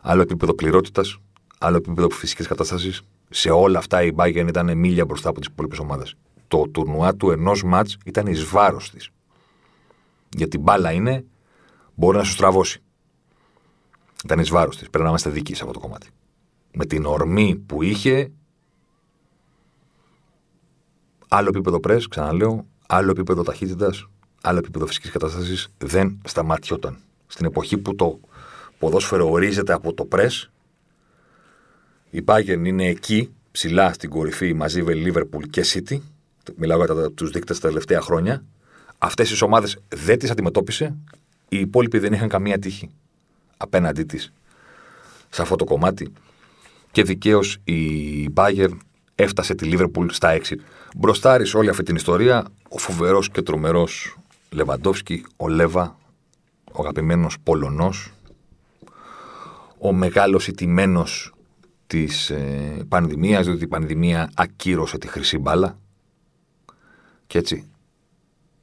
άλλο επίπεδο πληρότητας, άλλο επίπεδο φυσική κατάσταση, σε όλα αυτά η Bayern ήταν μίλια μπροστά από τις υπόλοιπες ομάδες. Το τουρνουά του ενός ματ ήταν εις βάρος της. Γιατί μπάλα είναι, Μπορεί να σου στραβώσει. Ήταν εις βάρος της. Πρέπει να είμαστε δικοί σε αυτό το κομμάτι. Με την ορμή που είχε. Άλλο επίπεδο πρέσ, ξαναλέω. Άλλο επίπεδο ταχύτητας. Άλλο επίπεδο φυσικής κατάστασης. Δεν σταματιόταν. Στην εποχή που το ποδόσφαιρο ορίζεται από το πρέσ, η Bayern είναι εκεί, ψηλά στην κορυφή μαζί με Liverpool και City. Μιλάω για τους δείκτες τα τελευταία χρόνια. Αυτές τις ομάδες δεν τις αντιμετώπισε. Οι υπόλοιποι δεν είχαν καμία τύχη απέναντί της σε αυτό το κομμάτι. Και δικαίως η Bayern έφτασε τη Liverpool στα 6. Μπροστάρι σε όλη αυτή την ιστορία ο φοβερός και τρομερός Λεβαντόφσκι, ο Λέβα, ο αγαπημένος Πολωνός, ο μεγάλος ηττημένο της ε, πανδημίας, διότι η πανδημία ακύρωσε τη χρυσή μπάλα. Και έτσι,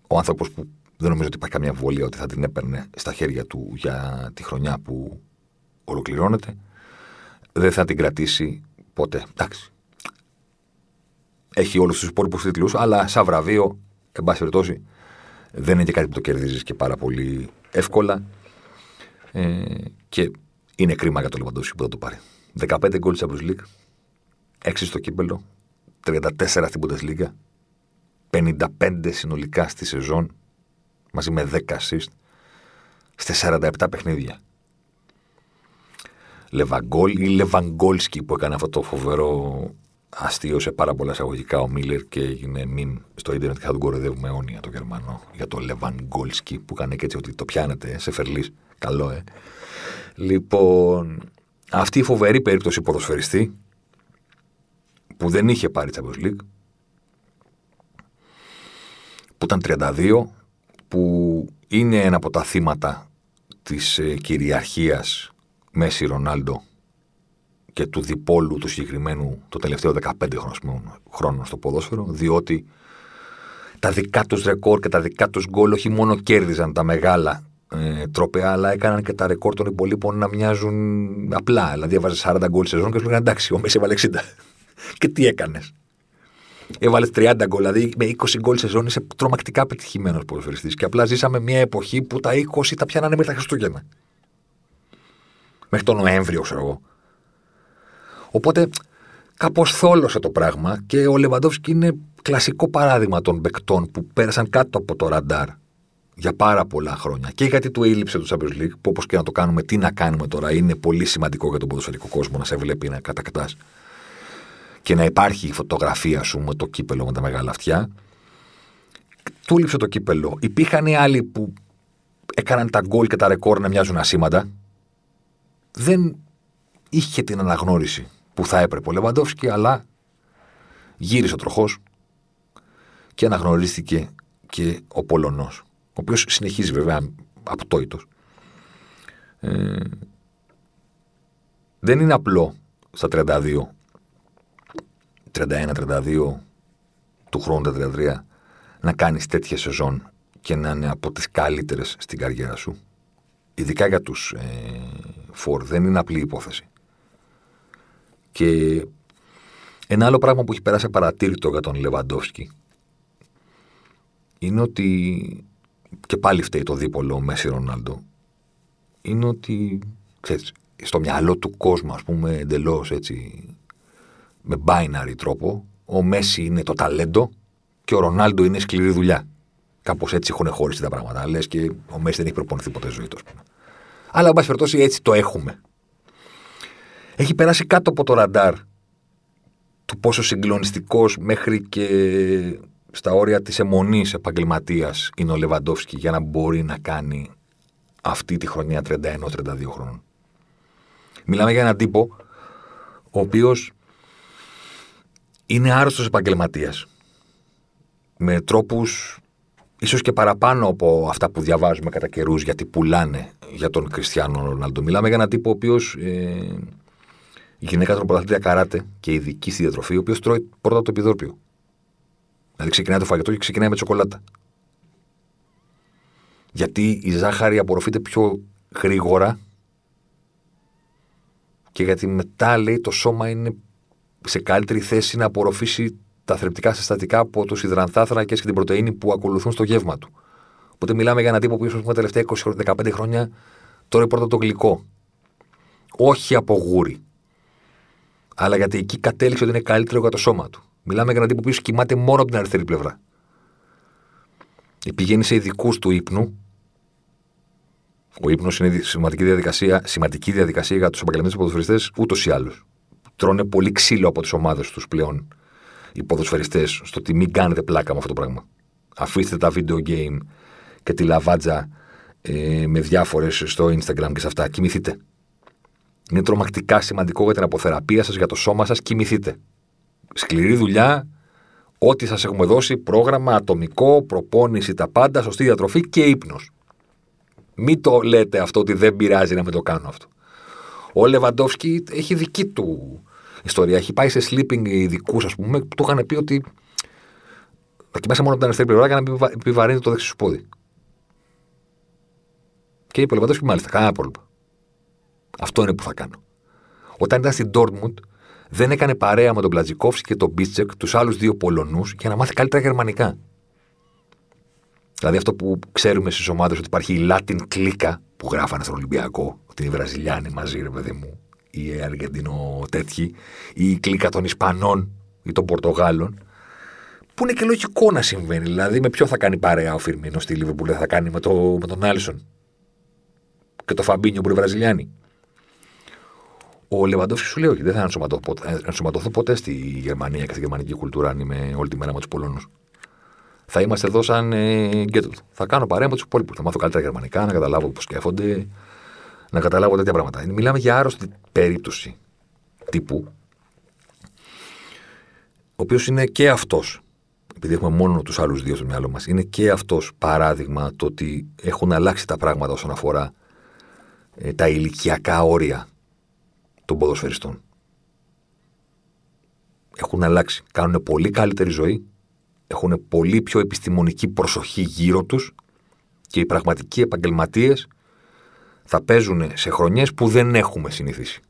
ο άνθρωπος που δεν νομίζω ότι υπάρχει καμία αμφιβολία ότι θα την έπαιρνε στα χέρια του για τη χρονιά που ολοκληρώνεται, δεν θα την κρατήσει ποτέ. Εντάξει. Έχει όλους τους υπόλοιπους τίτλους, αλλά σαν βραβείο, εν πάση περιπτώσει, δεν είναι και κάτι που το κερδίζεις και πάρα πολύ εύκολα. Ε, και είναι κρίμα για το Λεβαντόφσκι που θα το πάρει. 15 γκολ τη Champions League, 6 στο κύπελο, 34 στην Bundesliga, 55 συνολικά στη σεζόν, μαζί με 10 assist, σε 47 παιχνίδια. Λεβαγκόλ ή Λεβαγκόλσκι που έκανε αυτό το φοβερό αστείο σε πάρα πολλά εισαγωγικά ο Μίλλερ και έγινε μιμ στο ίντερνετ και θα τον κοροϊδεύουμε αιώνια το Γερμανό για το Λεβαγκόλσκι που έκανε και έτσι ότι το πιάνετε σε φερλή. Καλό, ε. Λοιπόν, αυτή η φοβερή περίπτωση ποδοσφαιριστή που δεν είχε πάρει Champions League που ήταν 32 που είναι ένα από τα θύματα της ε, κυριαρχίας Μέση Ρονάλντο και του διπόλου του συγκεκριμένου το τελευταίο 15 χρόνος στο ποδόσφαιρο, διότι τα δικά τους ρεκόρ και τα δικά τους γκολ όχι μόνο κέρδιζαν τα μεγάλα ε, τρόπαια, αλλά έκαναν και τα ρεκόρ των υπολείπων να μοιάζουν απλά. Δηλαδή, έβαζε 40 γκολ σε ζώνη και σου λέγανε εντάξει, ο Μέση έβαλε 60. (laughs) και τι έκανες. Έβαλες 30 γκολ, δηλαδή με 20 γκολ σε ζώνη είσαι τρομακτικά πετυχημένο ποδοσφαιριστής. Και απλά ζήσαμε μια εποχή που τα 20 τα πιάνανε με τα Χριστούγεννα. Μέχρι τον Νοέμβριο, ξέρω εγώ. Οπότε κάπως θόλωσε το πράγμα και ο Λεβαντόφσκι είναι κλασικό παράδειγμα των παικτών που πέρασαν κάτω από το ραντάρ για πάρα πολλά χρόνια. Και γιατί του έλειψε το Champions League, που όπως και να το κάνουμε, τι να κάνουμε τώρα, είναι πολύ σημαντικό για τον ποδοσφαιρικό κόσμο να σε βλέπει να κατακτά και να υπάρχει η φωτογραφία σου με το κύπελο με τα μεγάλα αυτιά. Του έλειψε το κύπελο. Υπήρχαν οι άλλοι που έκαναν τα γκολ και τα ρεκόρ να μοιάζουν ασήμαντα. Δεν είχε την αναγνώριση που θα έπρεπε ο Λεβαντόφσκι, αλλά γύρισε ο τροχός και αναγνωρίστηκε και ο Πολωνός, ο οποίος συνεχίζει βέβαια απτόητος. Ε, δεν είναι απλό στα 32, 31-32 του χρόνου τα 33 να κάνεις τέτοια σεζόν και να είναι από τις καλύτερες στην καριέρα σου. Ειδικά για τους ε, φορ, δεν είναι απλή υπόθεση. Και ένα άλλο πράγμα που έχει περάσει παρατήρητο για τον Λεβαντόφσκι είναι ότι και πάλι φταίει το δίπολο Μέση Ρονάλντο είναι ότι ξέρεις, στο μυαλό του κόσμου ας πούμε εντελώς έτσι με binary τρόπο ο Μέση είναι το ταλέντο και ο Ρονάλντο είναι σκληρή δουλειά. Κάπως έτσι έχουν χώρισει τα πράγματα. Λες και ο Μέση δεν έχει προπονηθεί ποτέ ζωή του, Αλλά, εν πάση περιπτώσει, έτσι το έχουμε έχει περάσει κάτω από το ραντάρ του πόσο συγκλονιστικός μέχρι και στα όρια της αιμονής επαγγελματίας είναι ο Λεβαντόφσκι για να μπορεί να κάνει αυτή τη χρονιά 31-32 χρόνων. Μιλάμε για έναν τύπο ο οποίος είναι άρρωστος επαγγελματίας με τρόπους ίσως και παραπάνω από αυτά που διαβάζουμε κατά καιρούς γιατί πουλάνε για τον Κριστιανό Ρονάλντο. Μιλάμε για έναν τύπο ο οποίος ε, η γυναίκα των πρωταθλήτρια καράτε και ειδική στη διατροφή, ο οποίος τρώει πρώτα το επιδόρπιο. Δηλαδή ξεκινάει το φαγητό και ξεκινάει με τσοκολάτα. Γιατί η ζάχαρη απορροφείται πιο γρήγορα και γιατί μετά λέει το σώμα είναι σε καλύτερη θέση να απορροφήσει τα θρεπτικά συστατικά από του υδρανθάθρακε και την πρωτενη που ακολουθούν στο γεύμα του. Οπότε μιλάμε για έναν τύπο που ίσω τα τελευταία 20-15 χρόνια τώρα πρώτα το γλυκό. Όχι από γούρι. Αλλά γιατί εκεί κατέληξε ότι είναι καλύτερο για το σώμα του. Μιλάμε για έναν τύπο που κοιμάται μόνο από την αριστερή πλευρά. Πηγαίνει σε ειδικούς του ύπνου. Ο ύπνος είναι σημαντική διαδικασία, σημαντική διαδικασία για τους επαγγελματίες ποδοσφαιριστές ούτως ή άλλως. Τρώνε πολύ ξύλο από τις ομάδες τους πλέον οι ποδοσφαιριστές στο ότι μην κάνετε πλάκα με αυτό το πράγμα. Αφήστε τα video game και τη λαβάτζα ε, με διάφορες στο Instagram και σε αυτά. Κοιμηθείτε. Είναι τρομακτικά σημαντικό για την αποθεραπεία σας, για το σώμα σας. Κοιμηθείτε. Σκληρή δουλειά, ό,τι σας έχουμε δώσει, πρόγραμμα, ατομικό, προπόνηση, τα πάντα, σωστή διατροφή και ύπνος. Μην το λέτε αυτό ότι δεν πειράζει να με το κάνω αυτό. Ο Λεβαντόφσκι έχει δική του ιστορία. Έχει πάει σε sleeping ειδικούς, ας πούμε, που του είχαν πει ότι θα κοιμάσαι μόνο από την αριστερή πλευρά για να επιβαρύνει το δεξί σου πόδι. Και είπε ο Λεβαντόφσκι, μάλιστα, κανένα πρόβλημα. Αυτό είναι που θα κάνω. Όταν ήταν στην Dortmund, δεν έκανε παρέα με τον Μπλατζικόφσκι και τον Μπίτσεκ, τους άλλους δύο Πολωνούς, για να μάθει καλύτερα γερμανικά. Δηλαδή αυτό που ξέρουμε στις ομάδες ότι υπάρχει η Latin κλίκα που γράφανε στον Ολυμπιακό, ότι είναι οι Βραζιλιάνοι μαζί, ρε παιδί μου, ή οι Αργεντινό τέτοιοι, ή η κλίκα των Ισπανών ή των Πορτογάλων. Που είναι και λογικό να συμβαίνει. Δηλαδή, με ποιο θα κάνει παρέα ο Φιρμίνο στη Λίβερπουλ, θα κάνει με, το, με τον Άλισον και το Φαμπίνιο που είναι Βραζιλιάνοι. Ο Λεβαντόφσκι σου λέει: Όχι, δεν θα ενσωματωθώ ποτέ, ενσωματωθώ ποτέ στη Γερμανία και στη γερμανική κουλτούρα αν είμαι όλη τη μέρα με τους Πολώνους. Θα είμαστε εδώ σαν ε, Θα κάνω παρέα με τους υπόλοιπους. Θα μάθω καλύτερα γερμανικά, να καταλάβω πώς σκέφτονται, να καταλάβω τέτοια πράγματα. Μιλάμε για άρρωστη περίπτωση τύπου, ο οποίος είναι και αυτός, επειδή έχουμε μόνο τους άλλους δύο στο μυαλό μας, είναι και αυτός παράδειγμα το ότι έχουν αλλάξει τα πράγματα όσον αφορά ε, τα ηλικιακά όρια των ποδοσφαιριστών. Έχουν αλλάξει. Κάνουν πολύ καλύτερη ζωή. Έχουν πολύ πιο επιστημονική προσοχή γύρω τους και οι πραγματικοί επαγγελματίες θα παίζουν σε χρονιές που δεν έχουμε συνηθίσει.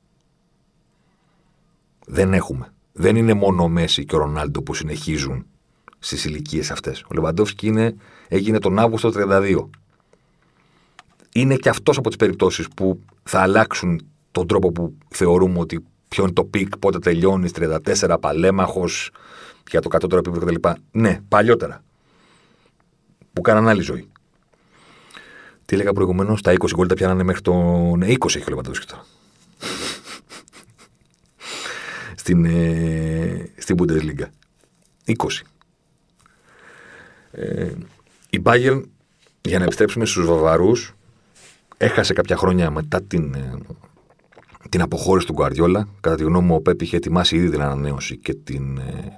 Δεν έχουμε. Δεν είναι μόνο ο Μέση και ο Ρονάλντο που συνεχίζουν στις ηλικίες αυτές. Ο Λεβαντόφσκι είναι, έγινε τον Αύγουστο 32. Είναι και αυτός από τις περιπτώσεις που θα αλλάξουν τον τρόπο που θεωρούμε ότι ποιο είναι το peak, πότε τελειώνεις, 34, παλαίμαχος για το κατώτερο επίπεδο κτλ. Ναι, παλιότερα. Που κάναν άλλη ζωή. Τι έλεγα προηγουμένως, τα 20 γκολ τα πιάνανε μέχρι τον. Ναι, 20 έχει ο Λεβαντόφσκι τώρα. (laughs) στην, ε, στην Bundesliga. 20. Ε, η Bayern, για να επιστρέψουμε στους Βαβαρούς, έχασε κάποια χρόνια μετά την, ε, την αποχώρηση του Γκουαρδιόλα. Κατά τη γνώμη μου, ο Πέπ είχε ετοιμάσει ήδη την ανανέωση και την, ε,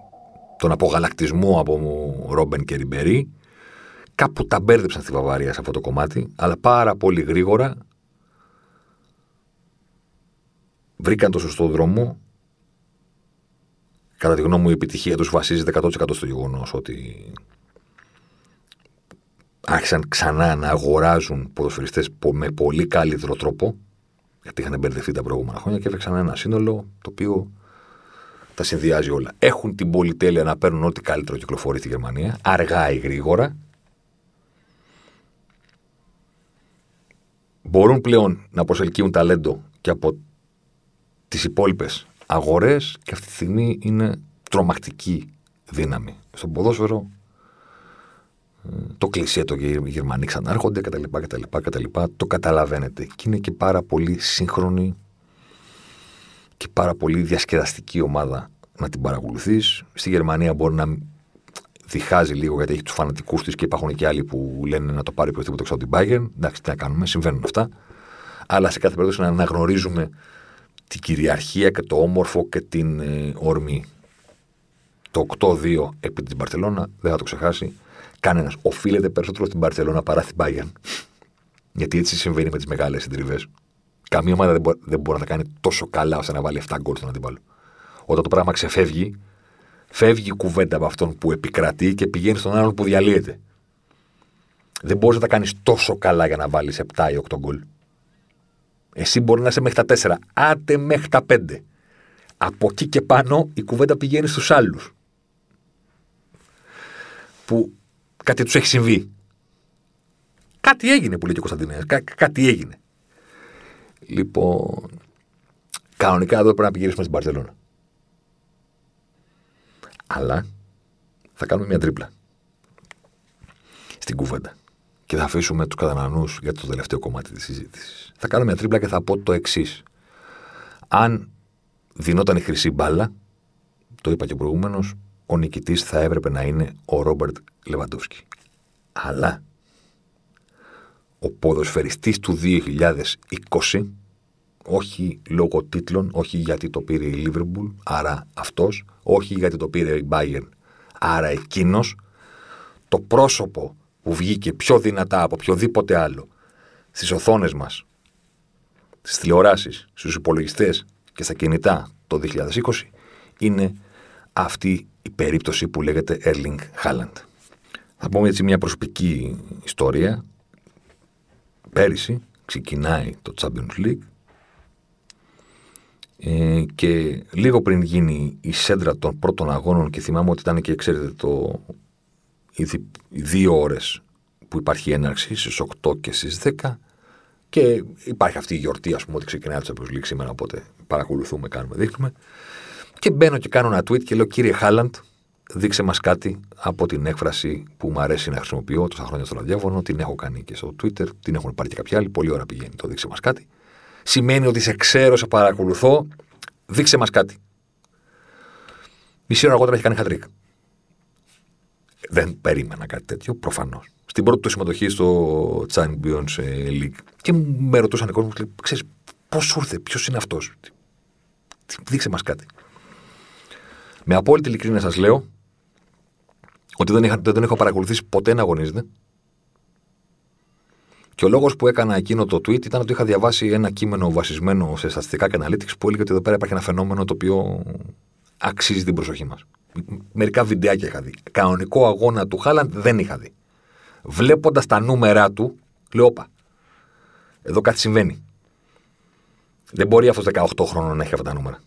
τον απογαλακτισμό από Ρόμπεν και Ριμπερί. Κάπου τα μπέρδεψαν στη Βαβαρία σε αυτό το κομμάτι, αλλά πάρα πολύ γρήγορα βρήκαν το σωστό δρόμο. Κατά τη γνώμη μου, η επιτυχία τους βασίζεται 100% στο γεγονός ότι άρχισαν ξανά να αγοράζουν ποδοσφαιριστές με πολύ καλύτερο τρόπο, γιατί είχαν μπερδευτεί τα προηγούμενα χρόνια και έφτιαξαν ένα σύνολο το οποίο τα συνδυάζει όλα. Έχουν την πολυτέλεια να παίρνουν ό,τι καλύτερο κυκλοφορεί στη Γερμανία, αργά ή γρήγορα. Μπορούν πλέον να προσελκύουν ταλέντο και από τις υπόλοιπες αγορές και αυτή τη στιγμή είναι τρομακτική δύναμη. Στον ποδόσφαιρο το κλεισέ το οι Γερμανοί ξανάρχονται κτλ, κτλ, κτλ. Το καταλαβαίνετε. Και είναι και πάρα πολύ σύγχρονη και πάρα πολύ διασκεδαστική ομάδα να την παρακολουθείς. Στη Γερμανία μπορεί να διχάζει λίγο γιατί έχει τους φανατικούς της και υπάρχουν και άλλοι που λένε να το πάρει οποιοδήποτε ξέρω την Bayern. Εντάξει, τι να κάνουμε, συμβαίνουν αυτά. Αλλά σε κάθε περίπτωση να αναγνωρίζουμε την κυριαρχία και το όμορφο και την ε, ορμή. Το 8-2 επί τη Μπαρσελόνα δεν θα το ξεχάσει Κανένας. Οφείλεται περισσότερο στην Παρσελόνα παρά στην Bayern. Γιατί έτσι συμβαίνει με τις μεγάλες συντριβές. Καμία ομάδα δεν, μπορεί, δεν μπορεί να τα κάνει τόσο καλά ώστε να βάλει 7 γκολ στον αντίπαλο. Όταν το πράγμα ξεφεύγει, φεύγει η κουβέντα από αυτόν που επικρατεί και πηγαίνει στον άλλον που διαλύεται. Δεν μπορείς να τα κάνεις τόσο καλά για να βάλεις 7 ή 8 γκολ. Εσύ μπορεί να είσαι μέχρι τα 4, άτε μέχρι τα 5. Από εκεί και πάνω η κουβέντα πηγαίνει στους άλλους. Που κάτι τους έχει συμβεί. Κάτι έγινε που λέει και ο Κωνσταντινέας. Κά, κάτι έγινε. Λοιπόν, κανονικά εδώ πρέπει να πηγαίνουμε στην Παρσελόνα. Αλλά θα κάνουμε μια τρίπλα στην κουβέντα. Και θα αφήσουμε τους καταναλωτού για το τελευταίο κομμάτι της συζήτησης. Θα κάνω μια τρίπλα και θα πω το εξής. Αν δινόταν η χρυσή μπάλα, το είπα και προηγούμενος, ο νικητής θα έπρεπε να είναι ο Ρόμπερτ Λεβαντόφσκι. Αλλά ο ποδοσφαιριστής του 2020, όχι λόγω τίτλων, όχι γιατί το πήρε η Λίβερπουλ, άρα αυτός, όχι γιατί το πήρε η Bayern, άρα εκείνος, το πρόσωπο που βγήκε πιο δυνατά από οποιοδήποτε άλλο στις οθόνες μας, στις τηλεοράσεις, στους υπολογιστές και στα κινητά το 2020, είναι αυτή η περίπτωση που λέγεται Erling Haaland. Θα πούμε έτσι μια προσωπική ιστορία. Πέρυσι ξεκινάει το Champions League ε, και λίγο πριν γίνει η σέντρα των πρώτων αγώνων και θυμάμαι ότι ήταν και ξέρετε το, οι, οι δύο ώρες που υπάρχει έναρξη στις 8 και στις 10 και υπάρχει αυτή η γιορτή ας πούμε ότι ξεκινάει το Champions League σήμερα οπότε παρακολουθούμε, κάνουμε, δείχνουμε και μπαίνω και κάνω ένα tweet και λέω κύριε Χάλαντ δείξε μας κάτι από την έκφραση που μου αρέσει να χρησιμοποιώ τόσα χρόνια στο ραδιόφωνο. Την έχω κάνει και στο Twitter, την έχουν πάρει και κάποιοι άλλοι. Πολύ ώρα πηγαίνει το δείξε μας κάτι. Σημαίνει ότι σε ξέρω, σε παρακολουθώ. Δείξε μας κάτι. Μισή ώρα αργότερα έχει κάνει χατρίκ. Δεν περίμενα κάτι τέτοιο, προφανώς. Στην πρώτη του συμμετοχή στο Champions League. Και με ρωτούσαν οι κόσμοι, ξέρεις πώς σου ήρθε, ποιος είναι αυτός; Δείξε μας κάτι. Με απόλυτη ειλικρίνεια σας λέω ότι δεν, είχα, δεν έχω παρακολουθήσει ποτέ να αγωνίζεται. Και ο λόγος που έκανα εκείνο το tweet ήταν ότι είχα διαβάσει ένα κείμενο βασισμένο σε στατιστικά και analytics που έλεγε ότι εδώ πέρα υπάρχει ένα φαινόμενο το οποίο αξίζει την προσοχή μας. Μερικά βιντεάκια είχα δει. Κανονικό αγώνα του Χάλαντ δεν είχα δει. Βλέποντας τα νούμερα του, λέω: Όπα, εδώ κάτι συμβαίνει. Δεν μπορεί αυτός 18 χρόνων να έχει αυτά τα νούμερα.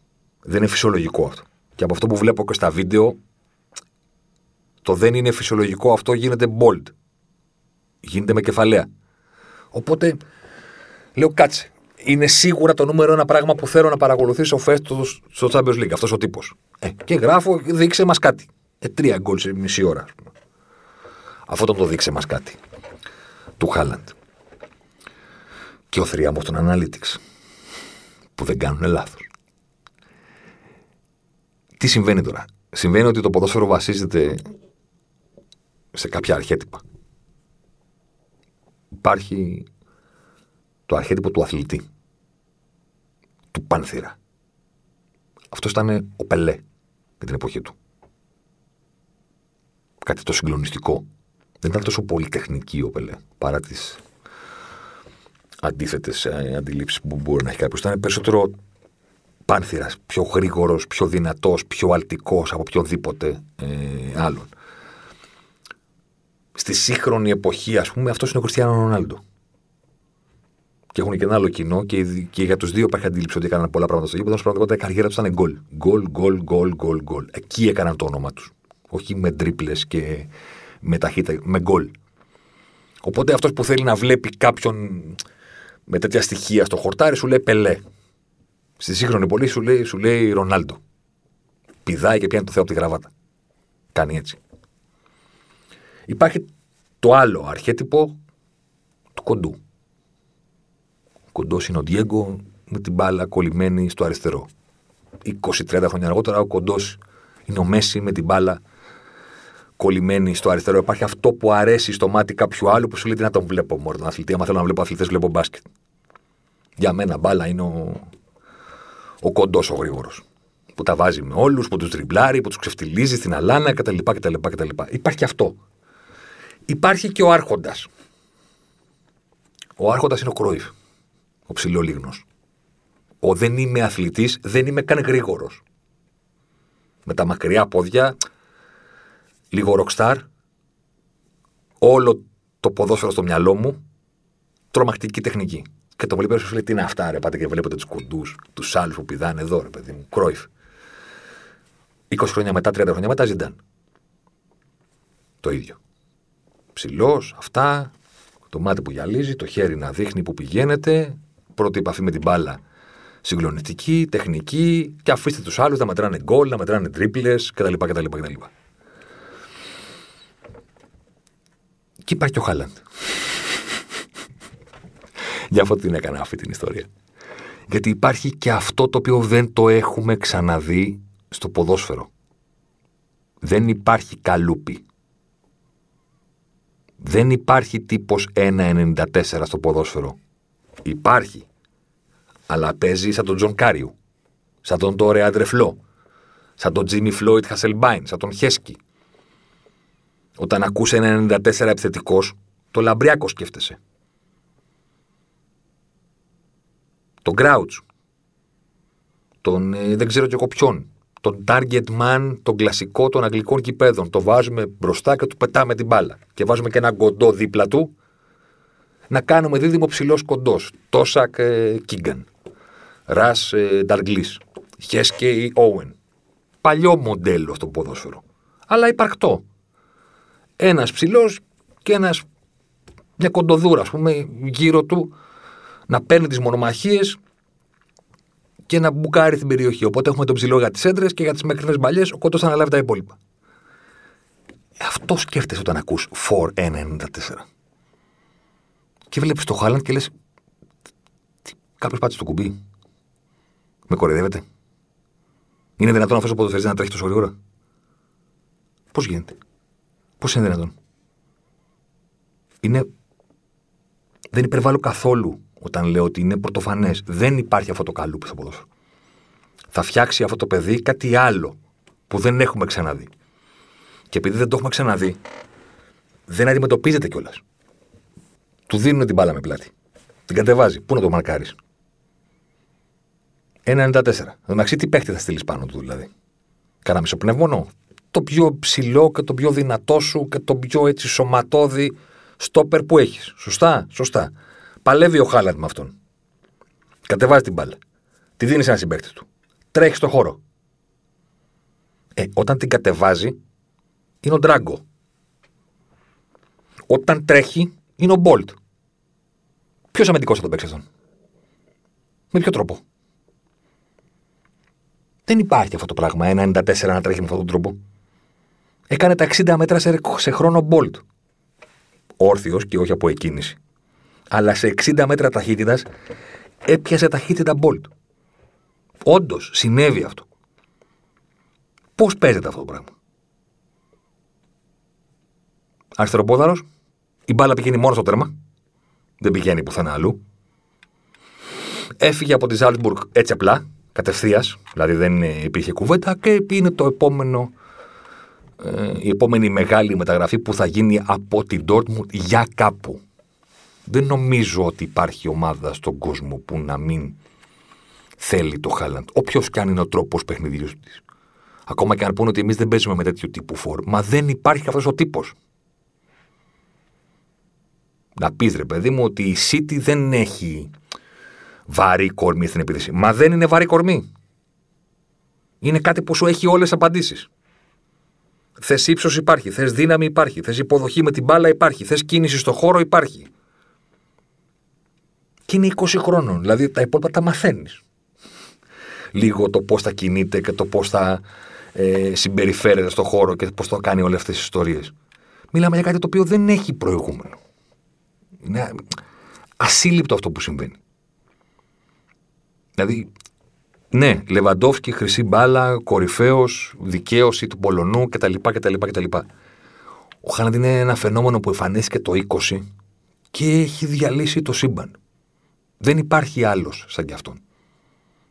Δεν είναι φυσιολογικό αυτό. Και από αυτό που βλέπω και στα βίντεο, το δεν είναι φυσιολογικό αυτό γίνεται bold. Γίνεται με κεφαλαία. Οπότε λέω κάτσε. Είναι σίγουρα το νούμερο ένα πράγμα που θέλω να παρακολουθήσω φέτος στο Champions League. Αυτός ο τύπος. Ε, και γράφω, δείξε μας κάτι. Ε, τρία γκολ σε μισή ώρα. Αυτό το δείξε μας κάτι. Του Χάλαντ. Και ο θρίαμβο των Analytics. Που δεν κάνουν λάθος. Τι συμβαίνει τώρα; Συμβαίνει ότι το ποδόσφαιρο βασίζεται σε κάποια αρχέτυπα. Υπάρχει το αρχέτυπο του αθλητή. Του πάνθυρα. Αυτό ήταν ο Πελέ με την εποχή του. Κάτι το συγκλονιστικό. Δεν ήταν τόσο πολυτεχνική ο Πελέ παρά τις αντίθετες αντιλήψεις που μπορεί να έχει κάποιος. Ήταν περισσότερο πάνθυρας, πιο γρήγορος, πιο δυνατός, πιο αλτικός από οποιονδήποτε ε, άλλον στη σύγχρονη εποχή, ας πούμε, αυτός είναι ο Κριστιανό Ρονάλντο. Και έχουν και ένα άλλο κοινό και, και για τους δύο υπάρχει αντίληψη ότι έκαναν πολλά πράγματα στο γήπεδο. Στην πραγματικότητα η καριέρα τους ήταν γκολ. Γκολ, γκολ, γκολ, γκολ, γκολ. Εκεί έκαναν το όνομα τους. Όχι με τρίπλες και με ταχύτητα, με γκολ. Οπότε αυτός που θέλει να βλέπει κάποιον με τέτοια στοιχεία στο χορτάρι σου λέει Πελέ. Στη σύγχρονη πολύ σου λέει, σου λέει Ρονάλντο. Πηδάει και πιάνει το Θεό από τη γραβάτα. Κάνει έτσι. Υπάρχει το άλλο αρχέτυπο του κοντού. Ο κοντός είναι ο Διέγκο με την μπάλα κολλημένη στο αριστερό. 20-30 χρόνια αργότερα ο κοντός είναι ο Μέση με την μπάλα κολλημένη στο αριστερό. Υπάρχει αυτό που αρέσει στο μάτι κάποιου άλλου που σου λέει τι να τον βλέπω μόνο τον αθλητή. Αν θέλω να βλέπω αθλητές, βλέπω μπάσκετ. Για μένα μπάλα είναι ο, ο κοντός ο γρήγορος. Που τα βάζει με όλους, που τους τριμπλάρει, που τους ξεφτιλίζει στην αλάνα κτλ. κτλ, κτλ. Υπάρχει αυτό. Υπάρχει και ο Άρχοντας. Ο Άρχοντας είναι ο Κρόιφ. Ο ψηλό Ο δεν είμαι αθλητής, δεν είμαι καν γρήγορος. Με τα μακριά πόδια, λίγο ροκστάρ, όλο το ποδόσφαιρο στο μυαλό μου, τρομακτική τεχνική. Και το βλέπει σου λέει τι είναι αυτά, ρε. Πάτε και βλέπετε τους κοντού, τους άλλους που πηδάνε εδώ, ρε παιδί μου. Κρόιφ. 20 χρόνια μετά, 30 χρόνια μετά, ζητάν. Το ίδιο ψηλός, αυτά, Το μάτι που γυαλίζει, το χέρι να δείχνει που πηγαίνετε, πρώτη επαφή με την μπάλα συγκλονιστική, τεχνική και αφήστε τους άλλους να μετράνε γκολ, να μετράνε τρίπλες κτλ. κτλ, κτλ. Και υπάρχει και ο Χάλαντ. Για αυτό την έκανα αυτή την ιστορία. Γιατί υπάρχει και αυτό το οποίο δεν το έχουμε ξαναδεί στο ποδόσφαιρο. Δεν υπάρχει καλούπι. Δεν υπάρχει τύπος 1,94 στο ποδόσφαιρο. Υπάρχει. Αλλά παίζει σαν τον Τζον Κάριου. Σαν τον Τόρε Αντρέ Φλο. Σαν τον Τζίμι Φλόιντ Χάσελμπαϊνκ. Σαν τον Χέσκι. Όταν ακούσε ένα 94 επιθετικός, το λαμπριάκο σκέφτεσαι. Τον Γκράουτς. Τον ε, δεν ξέρω και εγώ ποιον. Τον target man, τον κλασικό των αγγλικών κυπέδων. Το βάζουμε μπροστά και του πετάμε την μπάλα. Και βάζουμε και ένα κοντό δίπλα του να κάνουμε δίδυμο ψηλός κοντός. Τόσακ ε, Κίγκαν. Ρα ε, Νταργλή. Χέσκε ή Όουεν. Παλιό μοντέλο στο ποδόσφαιρο. Αλλά υπαρκτό. Ένας ψηλός και ένας μια κοντοδούρα, ας πούμε, γύρω του να παίρνει τις μονομαχίες και να μπουκάρει την περιοχή. Οπότε έχουμε τον ψηλό για τις έντρες και για τις μέχρι μπαλιές, ο κοντό θα αναλάβει τα υπόλοιπα. Αυτό σκέφτεσαι όταν ακούς 4-1-94. Και βλέπεις το Χάλαντ και λες. Κάποιος πάτησε το κουμπί. Με κοροϊδεύετε. Είναι δυνατόν αυτός ο ποδοσφαιριστής να τρέχει τόσο γρήγορα; Πώς γίνεται; Πώς είναι δυνατόν; Είναι. Δεν υπερβάλλω καθόλου όταν λέω ότι είναι πρωτοφανέ. Δεν υπάρχει αυτό το καλούπι στο ποδόσφαιρο. Θα φτιάξει αυτό το παιδί κάτι άλλο που δεν έχουμε ξαναδεί. Και επειδή δεν το έχουμε ξαναδεί, δεν αντιμετωπίζεται κιόλας. Του δίνουν την μπάλα με πλάτη. Την κατεβάζει. Πού να το μαρκάρεις; 1,94. Εντάξει, τι παίχτη θα στείλεις πάνω του δηλαδή; Κάνα μισοπνεύμονο. Το πιο ψηλό και το πιο δυνατό σου και το πιο έτσι σωματώδη στόπερ που έχεις. Σωστά, σωστά. Παλεύει ο Χάλαντ με αυτόν. Κατεβάζει την μπάλα. Τη δίνεις ένα συμπέκτη του. Τρέχει στο χώρο. Ε, όταν την κατεβάζει, είναι ο Ντράγκο. Όταν τρέχει, είναι ο Μπολτ. Ποιος αμυντικός θα τον παίξει αυτόν; Με ποιο τρόπο; Δεν υπάρχει αυτό το πράγμα. Ένα 94 να τρέχει με αυτόν τον τρόπο. Έκανε τα 60 μέτρα σε, χρόνο Μπολτ. Όρθιος και όχι από εκκίνηση. Αλλά σε 60 μέτρα ταχύτητας έπιασε ταχύτητα Μπολτ. Όντως, συνέβη αυτό. Πώς παίζεται αυτό το πράγμα; Αριστεροπόδαρος, η μπάλα πηγαίνει μόνο στο τέρμα. Δεν πηγαίνει πουθενά αλλού. Έφυγε από τη Ζάλτσμπουργκ έτσι απλά, κατευθείας, δηλαδή δεν υπήρχε κουβέντα και είναι το επόμενο, ε, η επόμενη μεγάλη μεταγραφή που θα γίνει από την Dortmund για κάπου. Δεν νομίζω ότι υπάρχει ομάδα στον κόσμο που να μην θέλει το Χάλαντ. Όποιος και αν είναι ο τρόπος παιχνιδιούς της. Ακόμα και αν πούνε ότι εμείς δεν παίζουμε με τέτοιο τύπου φόρ. Μα δεν υπάρχει αυτός ο τύπος. Να πεις ρε παιδί μου ότι η City δεν έχει βαρύ κορμί στην επίθεση. Μα δεν είναι βαρύ κορμί. Είναι κάτι που σου έχει όλες τι απαντήσεις. Θες ύψος υπάρχει, θες δύναμη υπάρχει, θες υποδοχή με την μπάλα υπάρχει, θες κίνηση στο χώρο υπάρχει. Και είναι 20 χρόνων, δηλαδή τα υπόλοιπα τα μαθαίνεις. Λίγο το πώς θα κινείται και το πώς θα ε, συμπεριφέρεται στο χώρο και πώς θα κάνει όλες αυτές τις ιστορίες. Μιλάμε για κάτι το οποίο δεν έχει προηγούμενο. Είναι ασύλληπτο αυτό που συμβαίνει. Δηλαδή, ναι, Λεβαντόφσκι, χρυσή μπάλα, κορυφαίος, δικαίωση του Πολωνού κτλ. κτλ, κτλ. Ο Χάναντ είναι ένα φαινόμενο που εμφανίστηκε το 20 και έχει διαλύσει το σύμπαν. Δεν υπάρχει άλλος σαν κι αυτόν.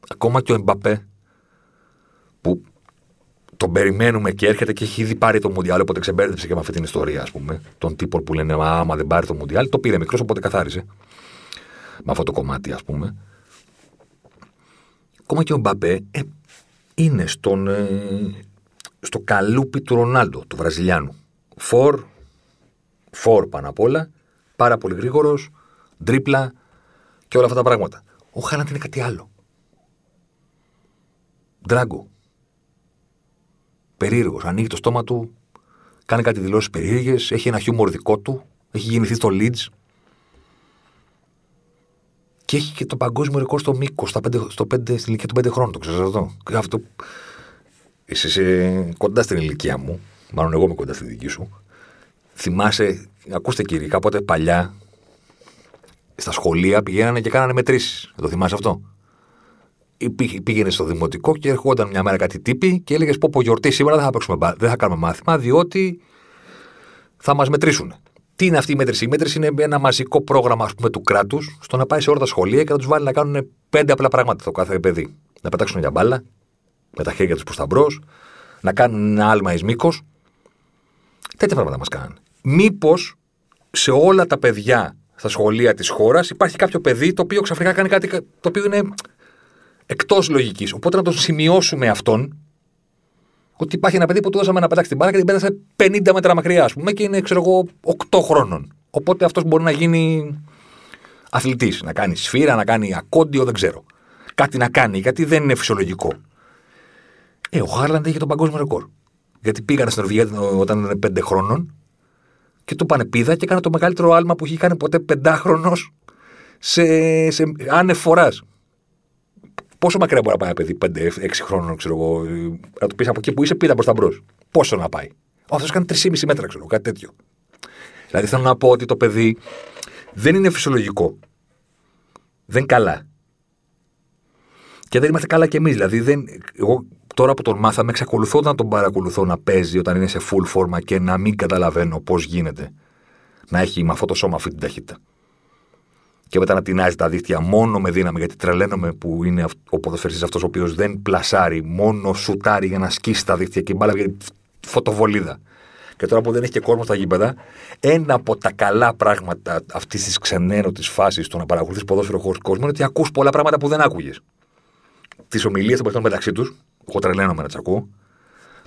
Ακόμα και ο Εμπαπέ, που τον περιμένουμε και έρχεται και έχει ήδη πάρει το Μουντιάλ, οπότε ξεμπέρδεψε και με αυτή την ιστορία, ας πούμε. Των τύπων που λένε Άμα δεν πάρει το Μουντιάλ, το πήρε μικρός, οπότε καθάρισε. Με αυτό το κομμάτι, ας πούμε. Ακόμα και ο Μπαμπέ ε, είναι στον, ε, στο καλούπι του Ρονάλντο, του Βραζιλιάνου. Φορ, φορ πάνω απ' όλα, πάρα πολύ γρήγορος, τρίπλα και όλα αυτά τα πράγματα. Ο Χάλαντ είναι κάτι άλλο. Ντράγκο, περίεργος. Ανοίγει το στόμα του, κάνει κάτι δηλώσεις περίεργες, έχει ένα χιούμορ δικό του, έχει γεννηθεί στο Leeds, Και έχει και το παγκόσμιο ρεκόρ στο μήκο, στο 5, στο 5, στην ηλικία των 5 χρόνων. Το ξέρω αυτό; αυτό. Είσαι, είσαι κοντά στην ηλικία μου. Μάλλον εγώ είμαι κοντά στη δική σου. Θυμάσαι, ακούστε κύριε, κάποτε παλιά στα σχολεία πηγαίνανε και κάνανε μετρήσεις. Το θυμάσαι αυτό; Πήγαινε στο δημοτικό και ερχόταν μια μέρα κάτι τύπη και έλεγες: Πω, πω γιορτή σήμερα δεν θα, παίξουμε, δεν θα κάνουμε μάθημα, διότι θα μας μετρήσουν. Τι είναι αυτή η μέτρηση; Η μέτρηση είναι ένα μαζικό πρόγραμμα ας πούμε, του κράτους στο να πάει σε όλα τα σχολεία και να τους βάλει να κάνουν πέντε απλά πράγματα το κάθε παιδί. Να πετάξουν για μπάλα, με τα χέρια τους προς τα μπρος, να κάνουν ένα άλμα εις μήκος. Τέτοια πράγματα μας κάνουν. Μήπως σε όλα τα παιδιά στα σχολεία της χώρας υπάρχει κάποιο παιδί το οποίο ξαφνικά κάνει κάτι το οποίο είναι εκτός λογικής. Οπότε να το σημειώσουμε αυτόν ότι υπάρχει ένα παιδί που του δώσαμε να πετάξει την μπάλα και την πέτασε 50 μέτρα μακριά, ας πούμε, και είναι, ξέρω εγώ, 8 χρόνων. Οπότε αυτός μπορεί να γίνει αθλητής, να κάνει σφύρα, να κάνει ακόντιο, δεν ξέρω. Κάτι να κάνει, γιατί δεν είναι φυσιολογικό. Ε, ο Χάρλαντ είχε τον παγκόσμιο ρεκόρ. Γιατί πήγανε στην Νορβηγία όταν ήταν 5 χρόνων και του πάνε πίδα και έκανε το μεγαλύτερο άλμα που είχε κάνει ποτέ πεντάχρονος σε, σε άνευ φοράς. Πόσο μακριά μπορεί να πάει ένα παιδί 5-6 χρόνων, ξέρω εγώ, να του πεις από εκεί που είσαι πίδα προς τα μπρος. Πόσο να πάει. Ο αυτό κάνει 3,5 μέτρα, ξέρω κάτι τέτοιο. Δηλαδή θέλω να πω ότι το παιδί δεν είναι φυσιολογικό. Δεν καλά. Και δεν είμαστε καλά κι εμείς. Δηλαδή, δεν, εγώ τώρα που τον μάθαμε, εξακολουθώ να τον παρακολουθώ να παίζει όταν είναι σε full φόρμα και να μην καταλαβαίνω πώς γίνεται να έχει με αυτό το σώμα αυτή την ταχύτητα. Και μετά να τεινάζει τα δίχτυα μόνο με δύναμη, γιατί τρελαίνομαι που είναι ο ποδοσφαιριστής αυτός ο οποίος δεν πλασάρει, μόνο σουτάρει για να σκίσει τα δίχτυα και η μπάλα βγαίνει φωτοβολίδα. Και τώρα που δεν έχει και κόσμο στα γήπεδα, ένα από τα καλά πράγματα αυτής της ξενέρωτης φάσης του να παρακολουθείς ποδόσφαιρο χωρίς κόσμο είναι ότι ακούς πολλά πράγματα που δεν άκουγες. Τις ομιλίες των παιχτών μεταξύ τους, εγώ τρελαίνομαι να τι ακούω.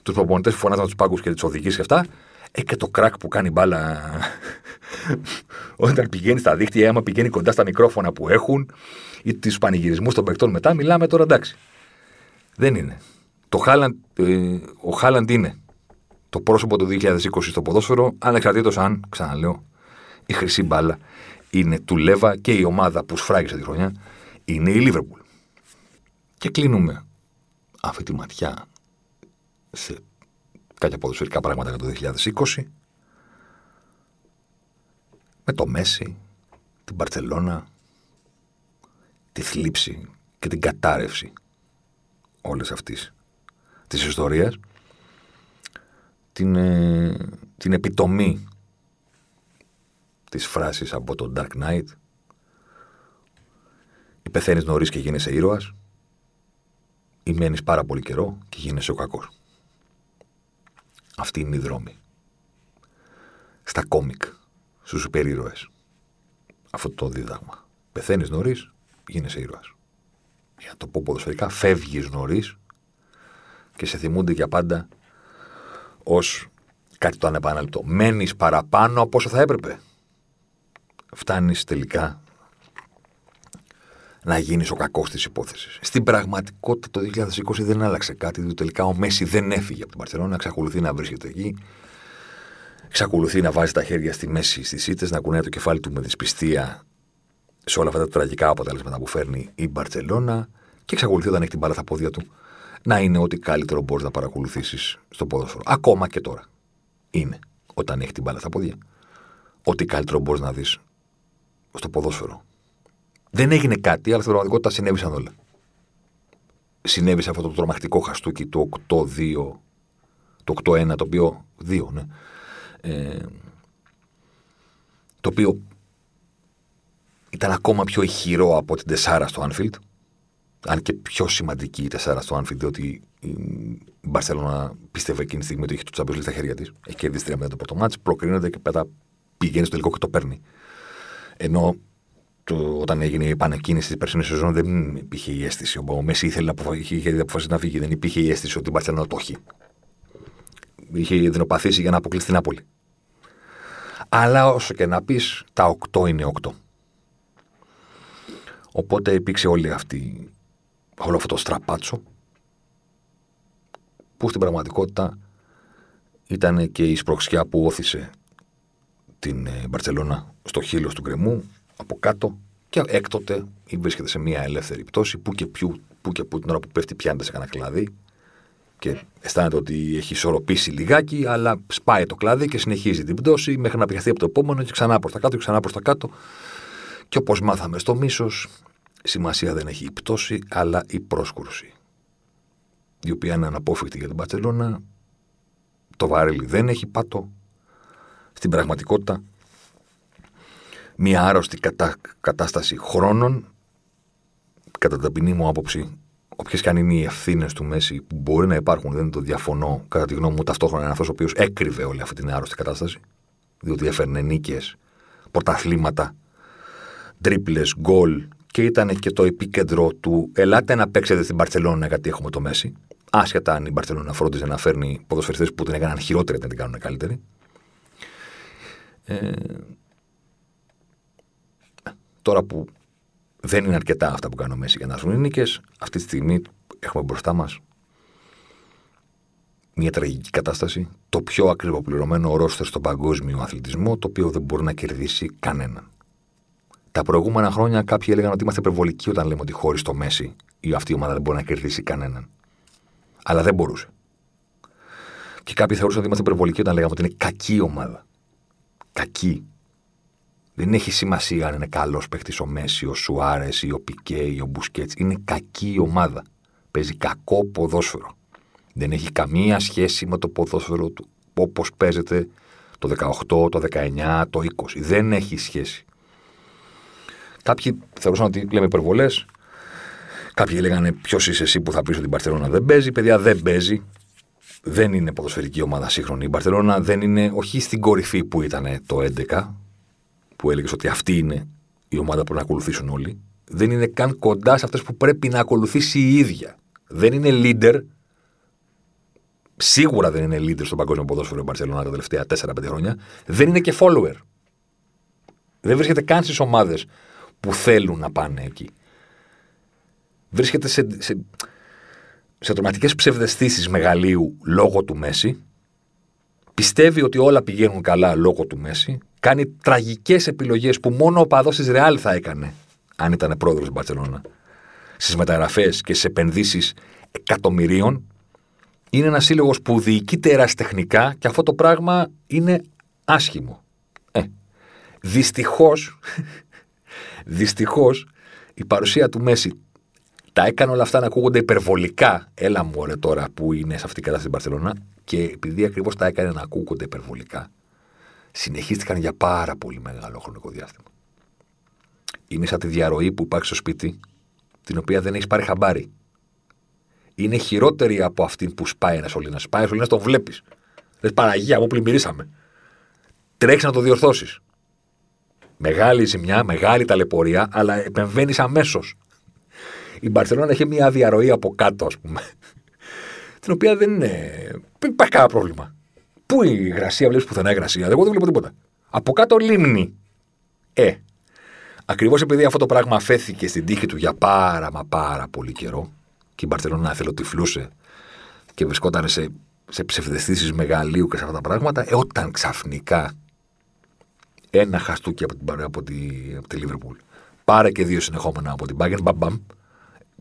Τους προπονητές που φωνάζαν τους πάγκους και τις οδηγήσει και αυτά. Ε, και το κράκ που κάνει μπάλα (laughs) όταν πηγαίνει στα δίκτυα, άμα πηγαίνει κοντά στα μικρόφωνα που έχουν ή του πανηγυρισμούς των παιχτών μετά, μιλάμε τώρα εντάξει. Δεν είναι. Το Χάλαντ, ε, ο Χάλαντ είναι το πρόσωπο του 2020 στο ποδόσφαιρο, ανεξαρτήτω αν, ξαναλέω, η χρυσή μπάλα είναι του Λέβα και η ομάδα που σφράγισε τη χρονιά είναι η Λίβερπουλ. Και κλείνουμε αυτή τη ματιά σε κάποια ποδοσφαιρικά πράγματα για το 2020 με το Μέση, την Παρτσελώνα, τη θλίψη και την κατάρρευση όλες αυτής της ιστορίας την, ε, την επιτομή της φράσης από το Dark Knight. Ή πεθαίνεις νωρίς και γίνεσαι ήρωας ή μένεις πάρα πολύ καιρό και γίνεσαι ο κακός. Αυτή είναι η δρόμη. Στα κόμικ, στους υπερήρωες. Αυτό το δίδαγμα. Πεθαίνεις νωρίς, γίνεσαι ήρωας. Για το πω ποδοσφαιρικά, φεύγεις νωρίς και σε θυμούνται για πάντα ως κάτι το ανεπανάληπτο. Μένεις παραπάνω από όσο θα έπρεπε. Φτάνεις τελικά να γίνεις ο κακός της υπόθεσης. Στην πραγματικότητα το 2020 δεν άλλαξε κάτι, διότι τελικά ο Μέση δεν έφυγε από την Παρσελόνα, εξακολουθεί να βρίσκεται εκεί. Εξακολουθεί να βάζει τα χέρια στη μέση στις ήττες, να κουνάει το κεφάλι του με δυσπιστία σε όλα αυτά τα τραγικά αποτελέσματα που φέρνει η Μπαρσελόνα και εξακολουθεί όταν έχει την μπάλα στα πόδια του να είναι ό,τι καλύτερο μπορείς να παρακολουθήσεις στο ποδόσφαιρο. Ακόμα και τώρα. Είναι όταν έχει την μπάλα στα πόδια. Ό,τι καλύτερο μπορείς να δεις στο ποδόσφαιρο. Δεν έγινε κάτι, αλλά στην πραγματικότητα συνέβησαν όλα. Συνέβησε αυτό το τρομακτικό χαστούκι του 8-2, το 8-1, το οποίο. 2, ναι. Ε, το οποίο ήταν ακόμα πιο ηχηρό από την Τεσάρα στο Anfield. Αν και πιο σημαντική η Τεσάρα στο Anfield, διότι η Μπαρσελόνα πίστευε εκείνη τη στιγμή ότι είχε το Champions στα χέρια της. Έχει κερδίσει τρία το πρώτο μάτσο, προκρίνεται και μετά πηγαίνει στο τελικό και το παίρνει. Ενώ το, όταν έγινε η επανεκκίνηση της περσινής σεζόν δεν υπήρχε η αίσθηση. Ο Μέση ήθελε να είχε αποφασίσει να φύγει. Δεν υπήρχε η αίσθηση ότι η Μπαρσελόνα το έχει. Είχε δεινοπαθήσει για να αποκλείσει την Νάπολη. Αλλά όσο και να πεις, τα 8 είναι 8. Οπότε υπήρξε όλη αυτή, όλο αυτό το στραπάτσο που στην πραγματικότητα ήταν και η σπροξιά που όθησε την ε, Μπαρσελόνα στο χείλος του γκρεμού από κάτω Και έκτοτε βρίσκεται σε μια ελεύθερη πτώση που και, πιου, που και που την ώρα που πέφτει πιάνεται σε κανένα κλάδι και αισθάνεται ότι έχει ισορροπήσει λιγάκι, αλλά σπάει το κλάδι και συνεχίζει την πτώση μέχρι να πιαστεί από το επόμενο και ξανά προς τα κάτω και ξανά προς τα κάτω. Και όπως μάθαμε στο μίσος, σημασία δεν έχει η πτώση, αλλά η πρόσκρουση. Η οποία είναι αναπόφευκτη για την Παρσελώνα. Το βάρελι δεν έχει πάτο. Στην πραγματικότητα, μια άρρωστη κατάσταση χρόνων, κατά την ταπεινή μου άποψη, όποιες και αν είναι οι ευθύνες του Μέση που μπορεί να υπάρχουν, δεν το διαφωνώ, κατά τη γνώμη μου, ταυτόχρονα είναι αυτός ο οποίος έκρυβε όλη αυτή την άρρωστη κατάσταση. Διότι έφερνε νίκες, πρωταθλήματα, τρίπλες, γκολ και ήταν και το επίκεντρο του Ελάτε να παίξετε στην Παρσελόνα γιατί έχουμε το Μέση. Άσχετα αν η Μπαρσελόνα φρόντιζε να φέρνει ποδοσφαιριστές που την έκαναν χειρότερη δεν την κάνουν καλύτερη. Ε, τώρα που δεν είναι αρκετά αυτά που κάνει ο Μέση για να έρθουν οι νίκες. Αυτή τη στιγμή έχουμε μπροστά μας μια τραγική κατάσταση. Το πιο ακριβοπληρωμένο ρόστερ στον παγκόσμιο αθλητισμό, το οποίο δεν μπορεί να κερδίσει κανέναν. Τα προηγούμενα χρόνια κάποιοι έλεγαν ότι είμαστε υπερβολικοί όταν λέμε ότι χωρίς το Μέση ή αυτή η ομάδα δεν μπορεί να κερδίσει κανέναν. Αλλά δεν μπορούσε. Και κάποιοι θεωρούσαν ότι είμαστε υπερβολικοί όταν λέγαμε ότι είναι κακή ομάδα. Κακή. Δεν έχει σημασία αν είναι καλός παίχτη ο Μέση, ο Σουάρες ή ο Πικέ ή ο Μπουσκέτς. Είναι κακή ομάδα. Παίζει κακό ποδόσφαιρο. Δεν έχει καμία σχέση με το ποδόσφαιρο του όπως παίζεται το 18, το 19, το 20. Δεν έχει σχέση. Κάποιοι θεωρούσαν ότι λέμε υπερβολές. Κάποιοι λέγανε ποιος είσαι εσύ που θα πεις ότι η Μπαρσελόνα δεν παίζει. Παιδιά δεν παίζει. Δεν είναι ποδοσφαιρική ομάδα σύγχρονη. Η Μπαρσελόνα δεν είναι, όχι στην κορυφή που ήταν το 11, που έλεγες ότι αυτή είναι η ομάδα που πρέπει να ακολουθήσουν όλοι, δεν είναι καν κοντά σε αυτές που πρέπει να ακολουθήσει η ίδια. Δεν είναι leader. Σίγουρα δεν είναι leader στο παγκόσμιο ποδόσφαιρο η Μπαρσελόνα τα τελευταία 4-5 χρόνια. Δεν είναι και follower. Δεν βρίσκεται καν στις ομάδες που θέλουν να πάνε εκεί. Βρίσκεται σε, σε, σε τρομακτικές ψευδεστήσεις μεγαλείου λόγω του Μέση. Πιστεύει ότι όλα πηγαίνουν καλά λόγω του Μέση κάνει τραγικές επιλογές που μόνο ο παδός της Ρεάλ θα έκανε, αν ήταν πρόεδρος της Μπαρσελόνα, στις μεταγραφές και στι επενδύσεις εκατομμυρίων. Είναι ένας σύλλογος που διοικεί τεραστεχνικά και αυτό το πράγμα είναι άσχημο. Ε, Δυστυχώς, (laughs) δυστυχώς, η παρουσία του Μέση τα έκανε όλα αυτά να ακούγονται υπερβολικά. Έλα μου, ωραία τώρα που είναι σε αυτήν την κατάσταση στην Παρσελόνα. Και επειδή ακριβώς τα έκανε να ακούγονται υπερβολικά, συνεχίστηκαν για πάρα πολύ μεγάλο χρονικό διάστημα. Είναι σαν τη διαρροή που υπάρχει στο σπίτι, την οποία δεν έχεις πάρει χαμπάρι. Είναι χειρότερη από αυτή που σπάει ένας σωλήνας. Σπάει ένα σωλήνας, τον βλέπεις. Λες Παραγία, μου πλημμυρίσαμε. Τρέχει να το διορθώσεις. Μεγάλη ζημιά, μεγάλη ταλαιπωρία, αλλά επεμβαίνεις αμέσως. Η Μπαρσελόνα έχει μια διαρροή από κάτω, ας πούμε. (laughs) την οποία δεν είναι. Δεν υπάρχει κανένα πρόβλημα. Πού η υγρασία, βλέπεις πουθενά υγρασία. Εγώ δεν βλέπω τίποτα. Από κάτω λίμνη. Ε, ακριβώς επειδή αυτό το πράγμα αφέθηκε στην τύχη του για πάρα μα πάρα πολύ καιρό και η Μπαρσελόνα εθελοτυφλούσε και βρισκόταν σε, σε ψευδεστήσεις μεγαλείου και σε αυτά τα πράγματα, ε, όταν ξαφνικά ένα χαστούκι από, την, από, τη, από τη Λίβερπουλ πάρε και δύο συνεχόμενα από την Bayern, μπαμ, μπαμ,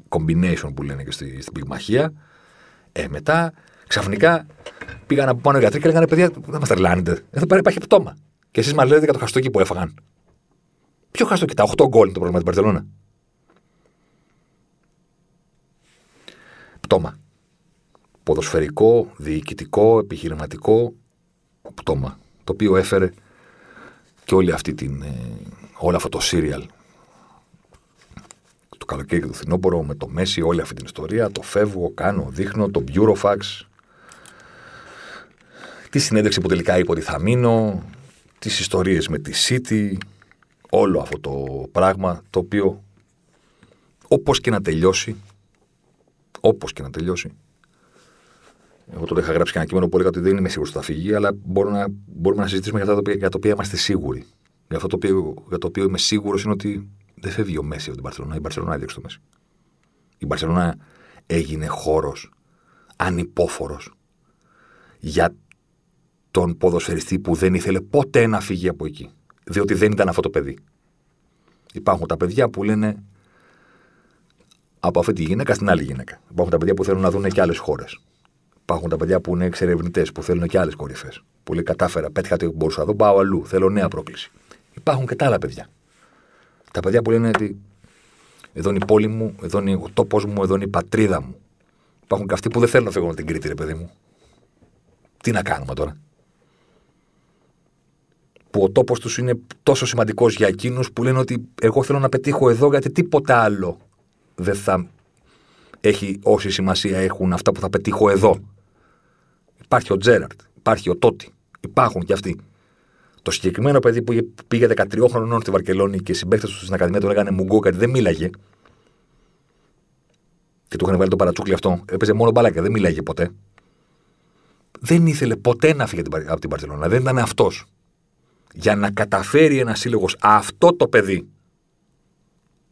combination που λένε και στη, στην πυγμαχία, ε, μετά Ξαφνικά πήγαν από πάνω οι γιατροί και λέγανε: Παιδιά, δεν μας τρελάνετε. Εδώ πέρα υπάρχει πτώμα. Και εσείς μας λέτε για το χαστόκι που έφαγαν. Ποιο χαστόκι, τα 8 γκολ είναι το πρόβλημα την Παρσελόνα. Πτώμα. Ποδοσφαιρικό, διοικητικό, επιχειρηματικό πτώμα. Το οποίο έφερε και όλη αυτή την, ε, όλο αυτό το σύριαλ το καλοκαίρι και το φθινόπωρο με το Μέση, όλη αυτή την ιστορία. Το φεύγω, κάνω, δείχνω, το Burofax, τη συνέντευξη που τελικά είπε ότι θα μείνω, τις ιστορίες με τη City, όλο αυτό το πράγμα το οποίο όπως και να τελειώσει, όπως και να τελειώσει, εγώ τότε είχα γράψει και ένα κείμενο που έλεγα ότι δεν είμαι σίγουρος ότι θα φύγει, αλλά μπορούμε να, μπορούμε να συζητήσουμε για, τα οποία, για τα οποία είμαστε σίγουροι. Για αυτό το οποίο, για το οποίο είμαι σίγουρος είναι ότι δεν φεύγει ο Μέση από την Παρσελόνα. Η Παρσελόνα έδιωξε το Μέση. Η Παρσελόνα έγινε χώρος ανυπόφορος για τον ποδοσφαιριστή που δεν ήθελε ποτέ να φύγει από εκεί. Διότι δεν ήταν αυτό το παιδί. Υπάρχουν τα παιδιά που λένε από αυτή τη γυναίκα στην άλλη γυναίκα. Υπάρχουν τα παιδιά που θέλουν να δουν και άλλες χώρες. Υπάρχουν τα παιδιά που είναι εξερευνητές, που θέλουν και άλλες κορυφές. Που λέει κατάφερα, πέτυχα τι μπορούσα να δω, πάω αλλού. Θέλω νέα πρόκληση. Υπάρχουν και τα άλλα παιδιά. Τα παιδιά που λένε ότι εδώ είναι η πόλη μου, εδώ είναι ο τόπος μου, εδώ είναι η πατρίδα μου. Υπάρχουν και αυτοί που δεν θέλουν να φύγουν από την Κρήτη, ρε παιδί μου. Τι να κάνουμε τώρα; Που ο τόπος τους είναι τόσο σημαντικός για εκείνους που λένε ότι εγώ θέλω να πετύχω εδώ γιατί τίποτα άλλο δεν θα έχει όση σημασία έχουν αυτά που θα πετύχω εδώ. Υπάρχει ο Τζέραρτ, υπάρχει ο Τότι, υπάρχουν και αυτοί. Το συγκεκριμένο παιδί που πήγε 13 χρονών στη Βαρκελόνη και οι συμπαίκτες του στην Ακαδημία του λέγανε Μουγκό γιατί δεν μίλαγε. Και του είχαν βάλει το παρατσούκλι αυτό. Έπαιζε μόνο μπαλάκια, δεν μίλαγε ποτέ. Δεν ήθελε ποτέ να φύγει από την Παρσελόνα. Δεν ήταν αυτός. Για να καταφέρει ένας σύλλογος αυτό το παιδί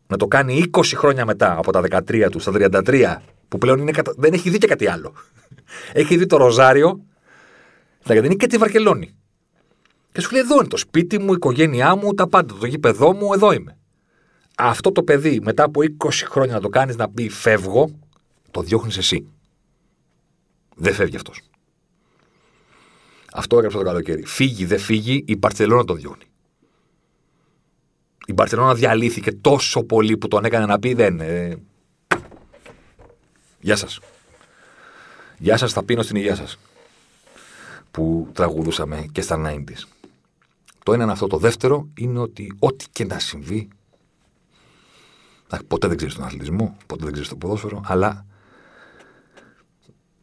να το κάνει 20 χρόνια μετά από τα 13 του στα 33, που πλέον είναι κατα... δεν έχει δει και κάτι άλλο. (laughs) έχει δει το Ροζάριο, γιατί είναι και τη Βαρκελόνη. Και σου λέει: Εδώ είναι το σπίτι μου, η οικογένειά μου, τα πάντα, το γήπεδό μου, εδώ είμαι. Αυτό το παιδί μετά από 20 χρόνια να το κάνεις να πει Φεύγω, το διώχνεις εσύ. Δεν φεύγει αυτός. Αυτό έγραψε το καλοκαίρι. Φύγει, δεν φύγει, η Παρσελόνα το διώχνει. Η Μπαρσελόνα διαλύθηκε τόσο πολύ που τον έκανε να πει δεν. Ε... Γεια σας. Γεια σας, θα πίνω στην υγεία σας. Που τραγουδούσαμε και στα 90s. Το ένα είναι αυτό. Το δεύτερο είναι ότι ό,τι και να συμβεί. Ποτέ δεν ξέρεις τον αθλητισμό, ποτέ δεν ξέρεις το ποδόσφαιρο, αλλά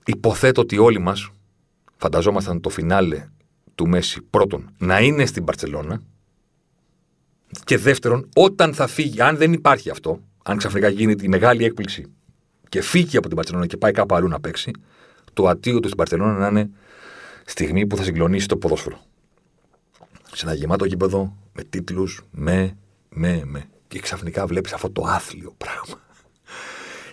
υποθέτω ότι όλοι μας φανταζόμασταν το φινάλε του Μέση πρώτον να είναι στην Παρσελώνα και δεύτερον, όταν θα φύγει, αν δεν υπάρχει αυτό, αν ξαφνικά γίνει η μεγάλη έκπληξη και φύγει από την Παρσελόνα και πάει κάπου αλλού να παίξει, το ατίο του στην Παρσελόνα να είναι στιγμή που θα συγκλονίσει το ποδόσφαιρο. Σε ένα γεμάτο γήπεδο, με τίτλους, με, με, με. Και ξαφνικά βλέπεις αυτό το άθλιο πράγμα.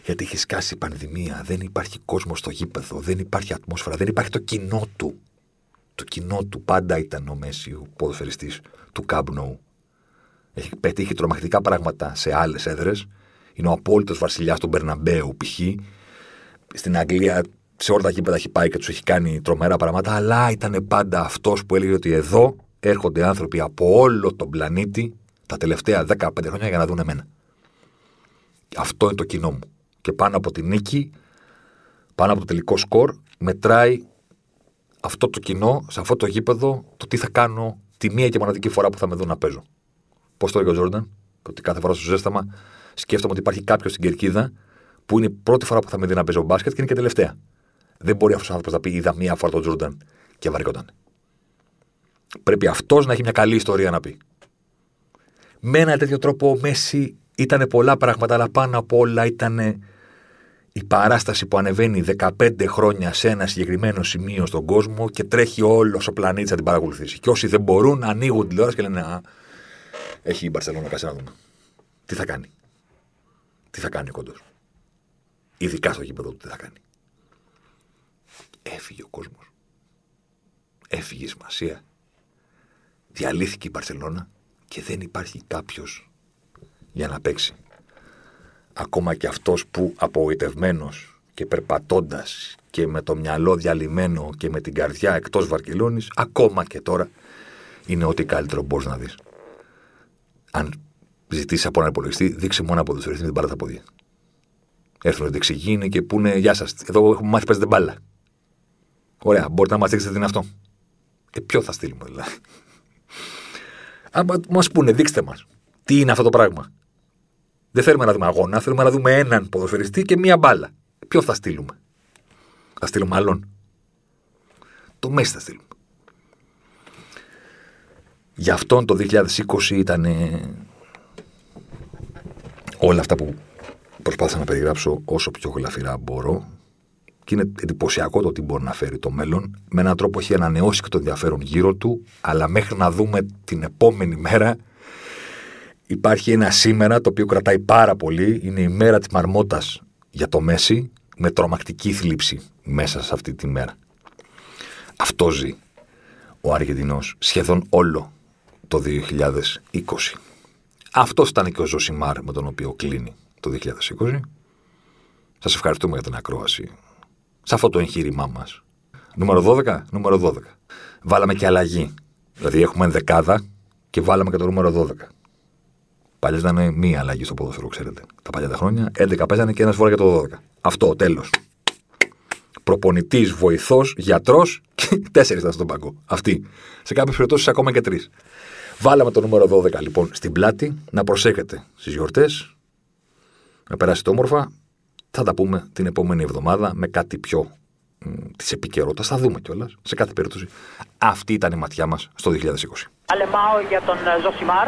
Γιατί έχει σκάσει η πανδημία, δεν υπάρχει κόσμος στο γήπεδο, δεν υπάρχει ατμόσφαιρα, δεν υπάρχει το κοινό του. Το κοινό του πάντα ήταν ο Μέσης, ο ποδοσφαιριστής του Κάμπνοου έχει πετύχει τρομακτικά πράγματα σε άλλες έδρες. Είναι ο απόλυτος βασιλιάς του Μπερναμπέου, π.χ. Στην Αγγλία, σε όλα τα γήπεδα έχει πάει και τους έχει κάνει τρομερά πράγματα. Αλλά ήταν πάντα αυτός που έλεγε ότι εδώ έρχονται άνθρωποι από όλο τον πλανήτη τα τελευταία 15 χρόνια για να δουν εμένα. Αυτό είναι το κοινό μου. Και πάνω από τη νίκη, πάνω από το τελικό σκορ, μετράει αυτό το κοινό, σε αυτό το γήπεδο, το τι θα κάνω τη μία και μοναδική φορά που θα με δουν να παίζω. Πώς το έλεγε ο Τζόρνταν, ότι κάθε φορά στο ζέσταμα σκέφτομαι ότι υπάρχει κάποιος στην κερκίδα που είναι η πρώτη φορά που θα με δει να παίζω μπάσκετ και είναι και τελευταία. Δεν μπορεί αυτός ο άνθρωπος να πει: Είδα μία φορά τον Τζόρνταν και βαρικόταν. Πρέπει αυτός να έχει μια καλή ιστορία να πει. Με ένα τέτοιο τρόπο ο Μέση ήταν πολλά πράγματα, αλλά πάνω απ' όλα ήταν η παράσταση που ανεβαίνει 15 χρόνια σε ένα συγκεκριμένο σημείο στον κόσμο και τρέχει όλος ο πλανήτης να την παρακολουθήσει. Και όσοι δεν μπορούν, ανοίγουν τηλεόραση και λένε Α, έχει η Μπαρσελόνα, κάτσε να δούμε. Τι θα κάνει; Τι θα κάνει ο κόντο. Ειδικά στο γήπεδο του, τι θα κάνει; Έφυγε ο κόσμος. Έφυγε η σημασία. Διαλύθηκε η Μπαρσελόνα και δεν υπάρχει κάποιος για να παίξει. Ακόμα και αυτός που απογοητευμένος και περπατώντας και με το μυαλό διαλυμένο και με την καρδιά εκτός Βαρκελόνης, ακόμα και τώρα είναι ό,τι καλύτερο μπορείς να δεις αν ζητήσεις από έναν υπολογιστή, δείξει μόνο από το με την μπάλα τα πόδια. Έρθουν δεξιγίνοι και πούνε Γεια σας, εδώ έχουμε μάθει παίζετε μπάλα. Ωραία, μπορείτε να μας δείξετε τι είναι αυτό. Ε, ποιο θα στείλουμε δηλαδή. Αν μας πούνε, δείξτε μας. Τι είναι αυτό το πράγμα. Δεν θέλουμε να δούμε αγώνα, θέλουμε να δούμε έναν ποδοσφαιριστή και μία μπάλα. Ποιο θα στείλουμε; Θα στείλουμε άλλον; Το Μέση θα στείλουμε. Γι' αυτόν το 2020 ήταν όλα αυτά που προσπάθησα να περιγράψω όσο πιο γλαφυρά μπορώ. Και είναι εντυπωσιακό το τι μπορεί να φέρει το μέλλον. Με έναν τρόπο έχει ανανεώσει και το ενδιαφέρον γύρω του, αλλά μέχρι να δούμε την επόμενη μέρα υπάρχει ένα σήμερα το οποίο κρατάει πάρα πολύ. Είναι η μέρα της μαρμότας για το Μέση, με τρομακτική θλίψη μέσα σε αυτή τη μέρα. Αυτό ζει ο Αργεντινός σχεδόν όλο το 2020. Αυτός ήταν και ο Ζωσιμάρ με τον οποίο κλείνει το 2020. Σας ευχαριστούμε για την ακρόαση σε αυτό το εγχείρημά μας. Νούμερο 12, νούμερο 12. Βάλαμε και αλλαγή. Δηλαδή έχουμε δεκάδα και βάλαμε και το νούμερο 12. Παλιά ήταν μία αλλαγή στο ποδόσφαιρο, ξέρετε. Τα παλιά τα χρόνια, 11 παίζανε και ένας φορά για το 12. Αυτό, τέλος. Προπονητής, βοηθός, γιατρός και (laughs) τέσσερις ήταν στον παγκό. Αυτοί. Σε κάποιες περιπτώσεις ακόμα και τρεις. Βάλαμε το νούμερο 12 λοιπόν στην πλάτη. Να προσέχετε στις γιορτές. Να περάσετε όμορφα. Θα τα πούμε την επόμενη εβδομάδα με κάτι πιο της επικαιρότητας. Θα δούμε κιόλας. Σε κάθε περίπτωση. Αυτή ήταν η ματιά μας στο 2020. Αλεμάω για τον ε, Ζοσιμάρ.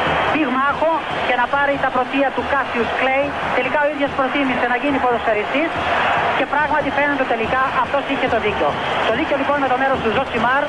πυγμάχο και να πάρει τα πρωτεία του Κάσιους Κλέη. Τελικά ο ίδιος προτίμησε να γίνει ποδοσφαιριστής και πράγματι φαίνεται τελικά αυτός είχε το δίκιο. Το δίκιο λοιπόν με το μέρος του Ζοσιμάρ